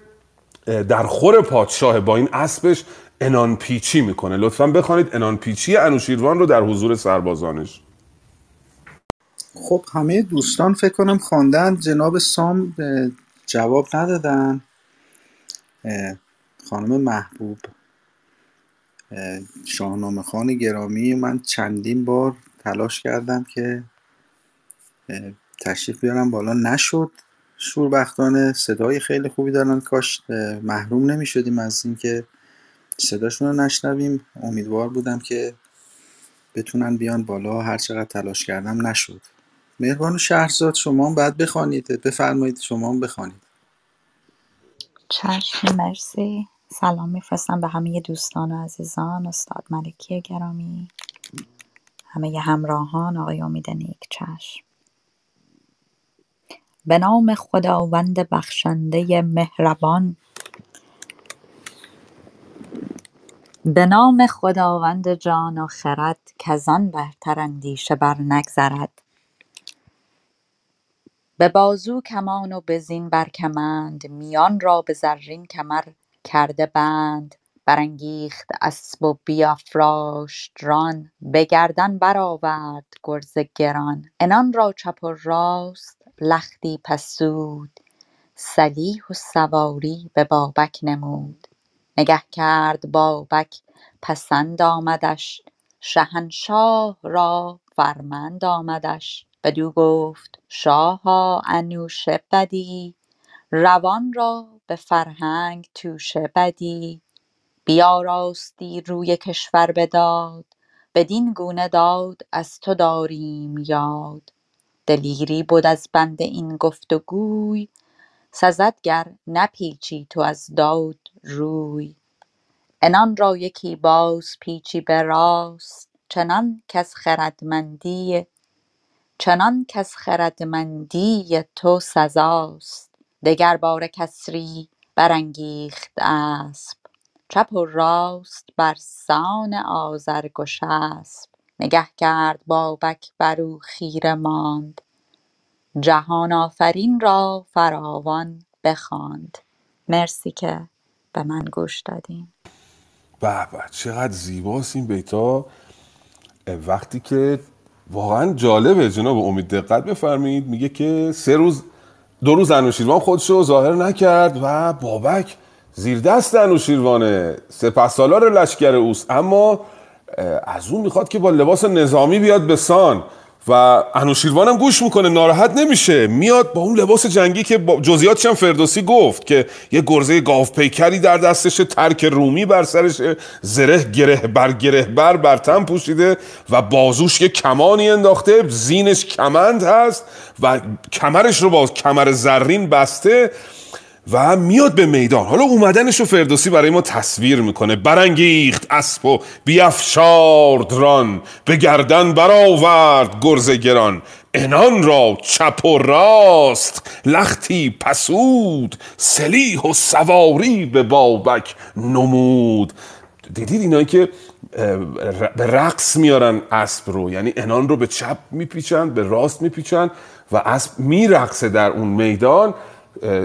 در خور پادشاه با این اسبش انان پیچی می‌کنه. لطفا بخوانید انان پیچی انوشیروان رو در حضور سربازانش. خب همه دوستان فکر کنم خواندن. جناب سام جواب ندادن. خانم محبوب. اه، شاهنامه خان گرامی. من چندین بار تلاش کردم که تشریف بیارم. بالا نشد. شوربختانه صدای خیلی خوبی دارن. کاش محروم نمی شدیم از اینکه صداشون رو نشنویم. امیدوار بودم که بتونن بیان بالا. هر چقدر تلاش کردم نشد. مهربان شهرزاد شما هم باید بخوانید. بفرمایید شما هم بخوانید. چشم مرسی. سلام میفرستم به همه دوستان و عزیزان استاد ملکی گرامی همه همراهان آقای امید نیک چشم. به نام خداوند بخشنده مهربان. به نام خداوند جان و خرد کزان برتر اندیشه بر نگذرد به بازو کمان و به زین بر کمند میان را به زرین کمر کرده بند برانگیخت اسب و بیافراشت ران به گردن برآورد گرز گران. عنان را چپ و راست لختی پسود سلیح و سواری به بابک نمود. نگه کرد بابک پسند آمدش. شهنشاه را فرمند آمدش. بدو گفت شاها انوشه بدی روان را به فرهنگ توشه. بدی. بیاراستی روی کشور به داد بدین گونه داد از تو داریم یاد. دلیری بد از بند این گفت و گوی. سزد گر نپیچی تو از داد روی. عنان را یکی باز پیچی به راست. چنان کز خردمندی چنان کز خردمندی تو سزاست. دگر باره کسری برانگیخت اسب. چپ و راست برسان آذرگشسپ نگه کرد بابک برو خیره ماند. جهان آفرین را فراوان بخواند. مرسی که به من گوش دادین. به به چقدر زیباست این بیتا. وقتی که واقعا جالبه جناب امید دقت بفرمایید. میگه که سه روز دو روز انوشیروان خودشو ظاهر نکرد و بابک زیر دست انوشیروانه سپه سالار لشکر اوست. اما از اون می‌خواد که با لباس نظامی بیاد به سان. و انوشیروان هم گوش می‌کنه ناراحت نمیشه. میاد با اون لباس جنگی که جزئیاتش هم فردوسی گفت که یه گرزه گاو پیکری در دستشه ترک رومی بر سرش زره گره بر گره بر بر تن پوشیده و بازوش یه کمانی انداخته. زینش کمند هست و کمرش رو با کمر زرین بسته. و میاد به میدان. حالا اومدنش رو فردوسی برای ما تصویر می‌کنه. برانگیخت اسب و بیافشارد ران. به گردن برآورد گرز گران. انان را چپ و راست. لختی پسود. سلیح و سواری به بابک نمود. دیدید اینایی که به رقص میارن اسب رو. یعنی انان رو به چپ میپیچن به راست میپیچن و اسب میرقصه در اون میدان.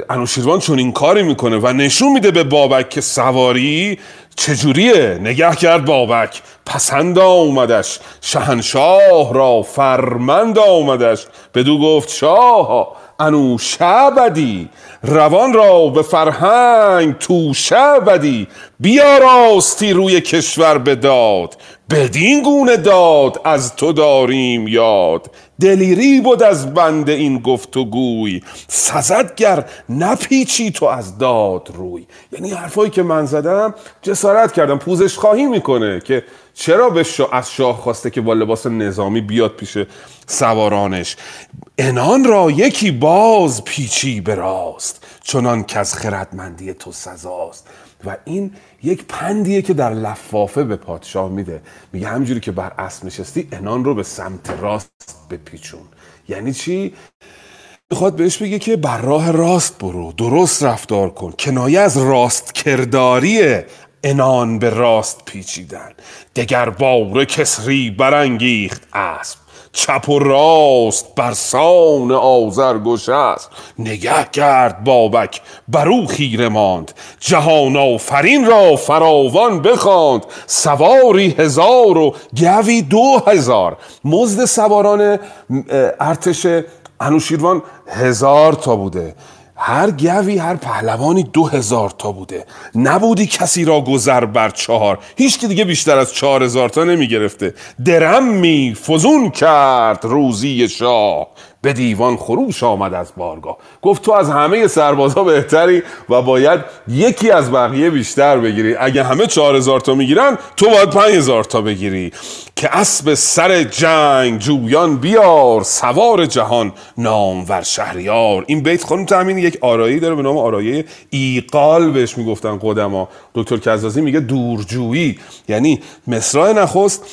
انوشیروان چون این کاری می‌کنه و نشون میده به بابک که سواری چجوریه. نگه کرد بابک. پسند آمدش. شهنشاه را فرمند آمدش. بدو گفت شاه انوشه بدی. روان را به فرهنگ توشه بدی. بیا راستی روی کشور بداد. بدین گونه داد از تو داریم یاد. دلیری بود از بند این گفت و گوی. سزد گر نپیچی تو از داد روی. یعنی حرفایی که من زدم جسارت کردم. پوزش خواهی می‌کنه که چرا به از شاه خواسته که با لباس نظامی بیاد پیش سوارانش؟ انان را یکی باز پیچی به راست چنان که از خردمندی تو سزاست. و این یک پندیه که در لفافه به پادشاه میده. میگه همجوری که بر اسب نشستی انان رو به سمت راست بپیچون. یعنی چی؟ می‌خواد بهش بگه که بر راه راست برو درست رفتار کن. کنایه از راست کرداری انان به راست پیچیدن. دگر باره کسری برانگیخت اسب. چپ و راست بر سان آزرگوش است نگه کرد بابک برو خیره ماند. جهان آفرین را فراوان بخواند. سواری هزار و گوی دو هزار. مزد سواران ارتش انوشیروان هزار تا بوده. هر گوی هر پهلوانی دو هزار تا بوده. نبودی کسی را گذر بر چهار. هیچ که دیگه بیشتر از چهار هزار تا نمی گرفته درم می فزون کرد روزی شاه. به دیوان خروش آمد از بارگاه. گفت تو از همه سربازا بهتری و باید یکی از بقیه بیشتر بگیری. اگه همه چهار هزار تا می‌گیرن تو باید پنج هزار تا بگیری. که اسب سر جنگ جویان بیار سوار جهان نامور شهریار. این بیت خانم تامین یک آرایی داره به نام آرایه ایقال بهش می‌گفتن قدما. دکتر کزازی میگه دورجویی. یعنی مصرع نخست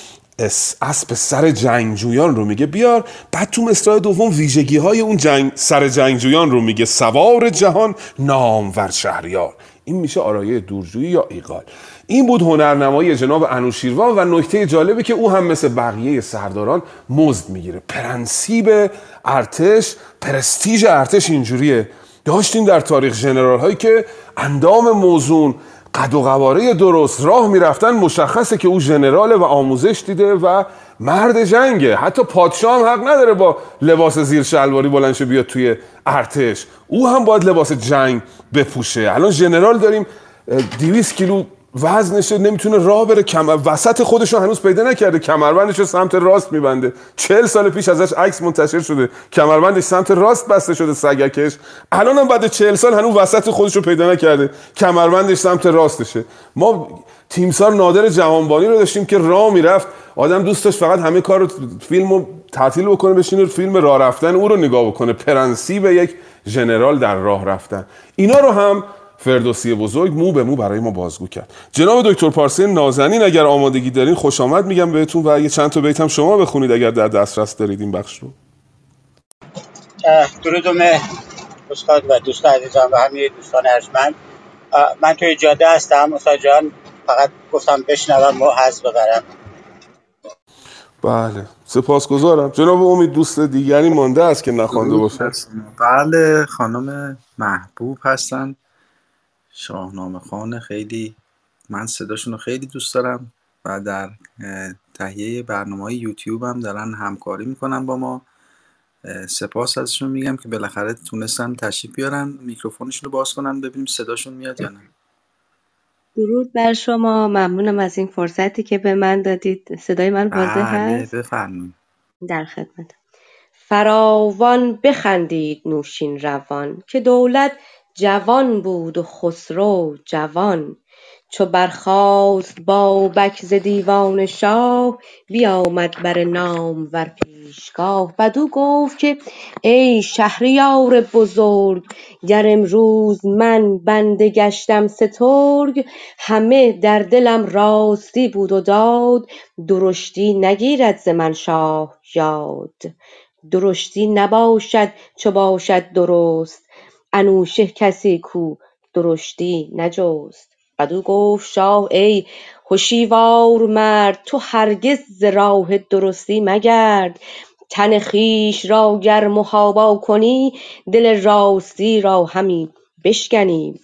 اسب سر جنگجویان رو میگه. بیار. بعد تو مصرع دوم ویژگی های اون جنگ سر جنگجویان رو میگه. سوار جهان نامور شهریار. این میشه آرایه دورجویی یا ایقال. این بود هنرنمایی جناب انوشیروان و نکته جالبی که او هم مثل بقیه سرداران مزد می‌گیره. پرنسیب ارتش پرستیژ ارتش اینجوریه. داشتیم در تاریخ جنرال هایی که اندام موزون قد و قواره درست راه می‌رفتن مشخصه که او ژنرال و آموزش دیده و مرد جنگه. حتی پادشاه هم حق نداره با لباس زیر شلواری بلندشه بیاد توی ارتش. او هم باید لباس جنگ بپوشه. الان ژنرال داریم 200 کیلو وزنشه نمی‌تونه راه بره. کمر وسط خودش رو هنوز پیدا نکرده. کمربندش رو سمت راست میبنده. چهل سال پیش ازش عکس منتشر شده. کمربندش سمت راست بسته شده سگکش. الان هم بعد چهل سال هنوز وسط خودش رو پیدا نکرده. کمربندش سمت راستشه. ما تیمسار نادر جوانبانی رو داشتیم که راه می‌رفت. آدم دوست داشت فقط همه کار رو فیلم رو تعطیل بکنه بشینه فیلم راه رفتن او رو نگاه بکنه. پرنسی به یک ژنرال در راه رفتن. اینا رو هم فردوسی بزرگ مو به مو برای ما بازگو کرد. جناب دکتر پارسی نازنین اگر آمادگی دارین خوش آمد میگم بهتون و یه چند تا بیت هم شما بخونید اگر در دسترس دارید این بخش رو. درود و استاد و دوست عزیزم و همه دوستان ارجمند. من توی جاده هستم. استاد جان فقط گفتم بشنوم و حز ببرم. بله. سپاسگزارم. جناب امید دوست دیگری مانده است که نخوانده باشه بله خانم محبوب هستن. شاهنامه خان خیلی من صداشون رو خیلی دوست دارم و در تهیه برنامه های یوتیوب هم دارن همکاری می‌کنن با ما. سپاس ازشون میگم که بالاخره تونستن تشریف بیارن. میکروفونشون رو باز کنن ببینیم صداشون میاد یا نه. درود بر شما. ممنونم از این فرصتی که به من دادید. صدای من واضح بله هست؟ بفرمایید. در خدمت فراوان بخندید نوشین روان که دولت جوان بود و خسرو جوان. چو برخاست بابک ز دیوان شاه بیامد بر نامور پیشگاه. بدو گفت که ای شهریار بزرگ گر امروز من بنده گشتم سترگ همه در دلم راستی بود و داد درشتی نگیرد ز من شاه یاد. درشتی نباشد چو باشد درست انوشه کسی کو درشتی نجست. بدو گفت شاه ای هشیوار مرد تو هرگز ز راه درستی مگرد. تن خویش را گر محابا کنی دل راستی را همی بشکنی.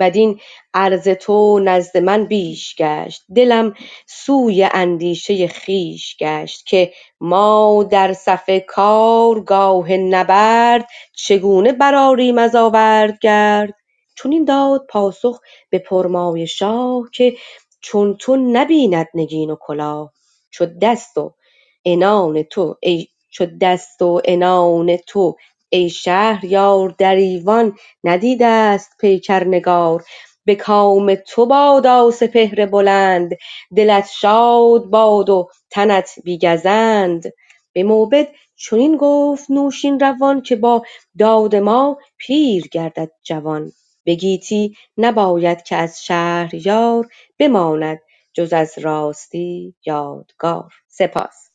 بدین عرض تو نزد من بیش گشت. دلم سوی اندیشه خویش گشت که ما در صف کارگاه نبرد چگونه برآریم از آوردگرد؟ چنین داد پاسخ به پرمایه شاه که چون تو نبیند نگین و کلاه. چو دست و عنان تو ای چو دست و عنان تو ای شهریار در ایوان ندیده است پیکر نگار. به کام تو بادا سپهر بلند دلت شاد باد و تنت بی گزند به موبد چنین گفت نوشین روان که با داد ما پیر گردد جوان. به گیتی نباید که از شهریار بماند جز از راستی یادگار. سپاس.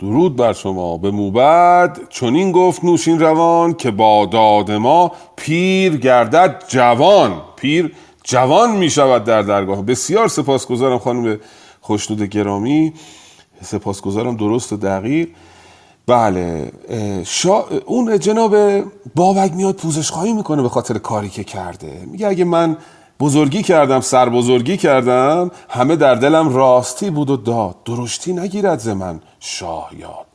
درود بر شما. به موبد چنین گفت نوشین روان که با داد ما پیر گردد جوان. پیر جوان می شود در درگاه. بسیار سپاسگزارم خانم خوشنود گرامی. سپاسگزارم درست و دقیق. بله شا... اون جناب بابک میاد پوزش خواهی می‌کنه به خاطر کاری که کرده. میگه اگه من بزرگی کردم سر بزرگی کردم همه در دلم راستی بود و داد. درشتی نگیرد ز من. شاه یاد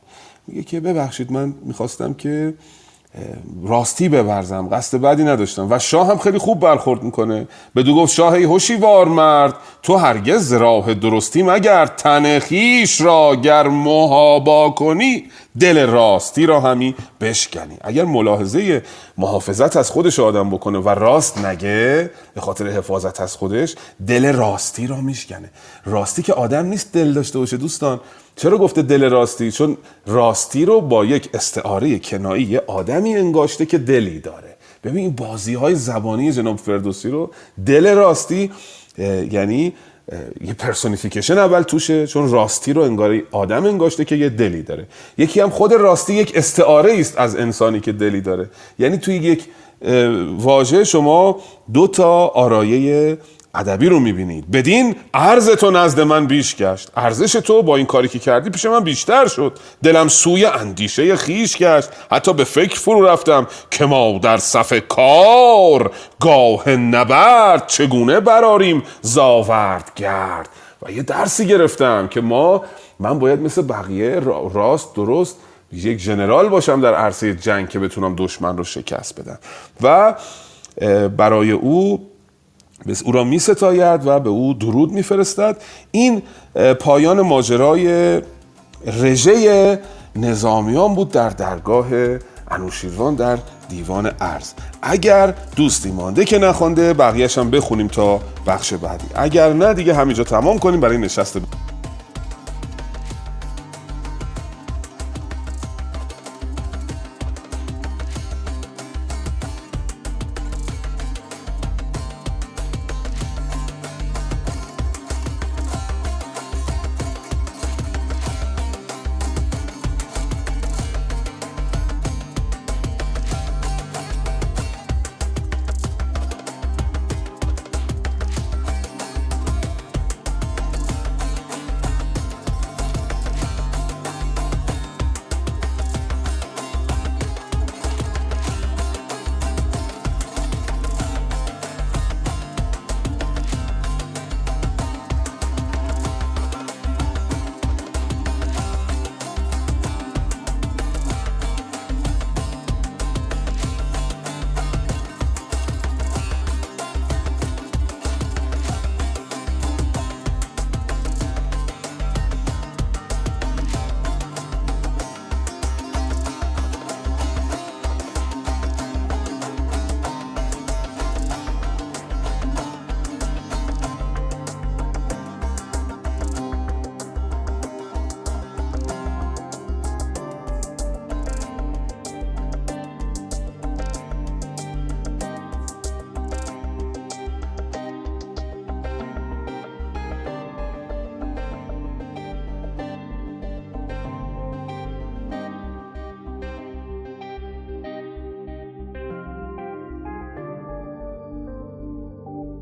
میگه که ببخشید من می‌خواستم که راستی ببرزم قصد بدی نداشتم و شاه هم خیلی خوب برخورد می‌کنه. بدو گفت شاه ای هوشیوار مرد تو هرگز راه درستی مگر تن خویش را گر محابا کنی دل راستی را همی بشکنی. اگر ملاحظه محافظت از خودش آدم بکنه و راست نگه به خاطر حفاظت از خودش دل راستی را میشکنه. راستی که آدم نیست دل داشته باشه دوستان. چرا گفته دل راستی؟ چون راستی رو با یک استعاره کنایی یه آدمی انگاشته که دلی داره. ببین بازی های زبانی جناب فردوسی رو دل راستی یعنی یه personification اول توشه چون راستی رو انگار آدم انگاشته که یه دلی داره. یکی هم خود راستی یک استعاره است از انسانی که دلی داره. یعنی توی یک واژه شما دو تا آرایه ادبی رو می‌بینید. بدین ارز تو نزد من بیش گشت. ارزش تو با این کاری که کردی پیش من بیشتر شد. دلم سوی اندیشه خیش گشت. حتی به فکر فرو رفتم که ما در صف کار گاه نبرد چگونه براریم زاورد گرد. و یه درسی گرفتم که ما من باید مثل بقیه راست درست یک جنرال باشم در عرصه جنگ که بتونم دشمن رو شکست بدم. و برای او او را می ستاید و به او درود می فرستد این پایان ماجرای رژه نظامیان بود در درگاه انوشیروان در دیوان ارز اگر دوستی مانده که نخوانده بقیهش هم بخونیم تا بخش بعدی. اگر نه دیگه همینجا تمام کنیم. برای نشست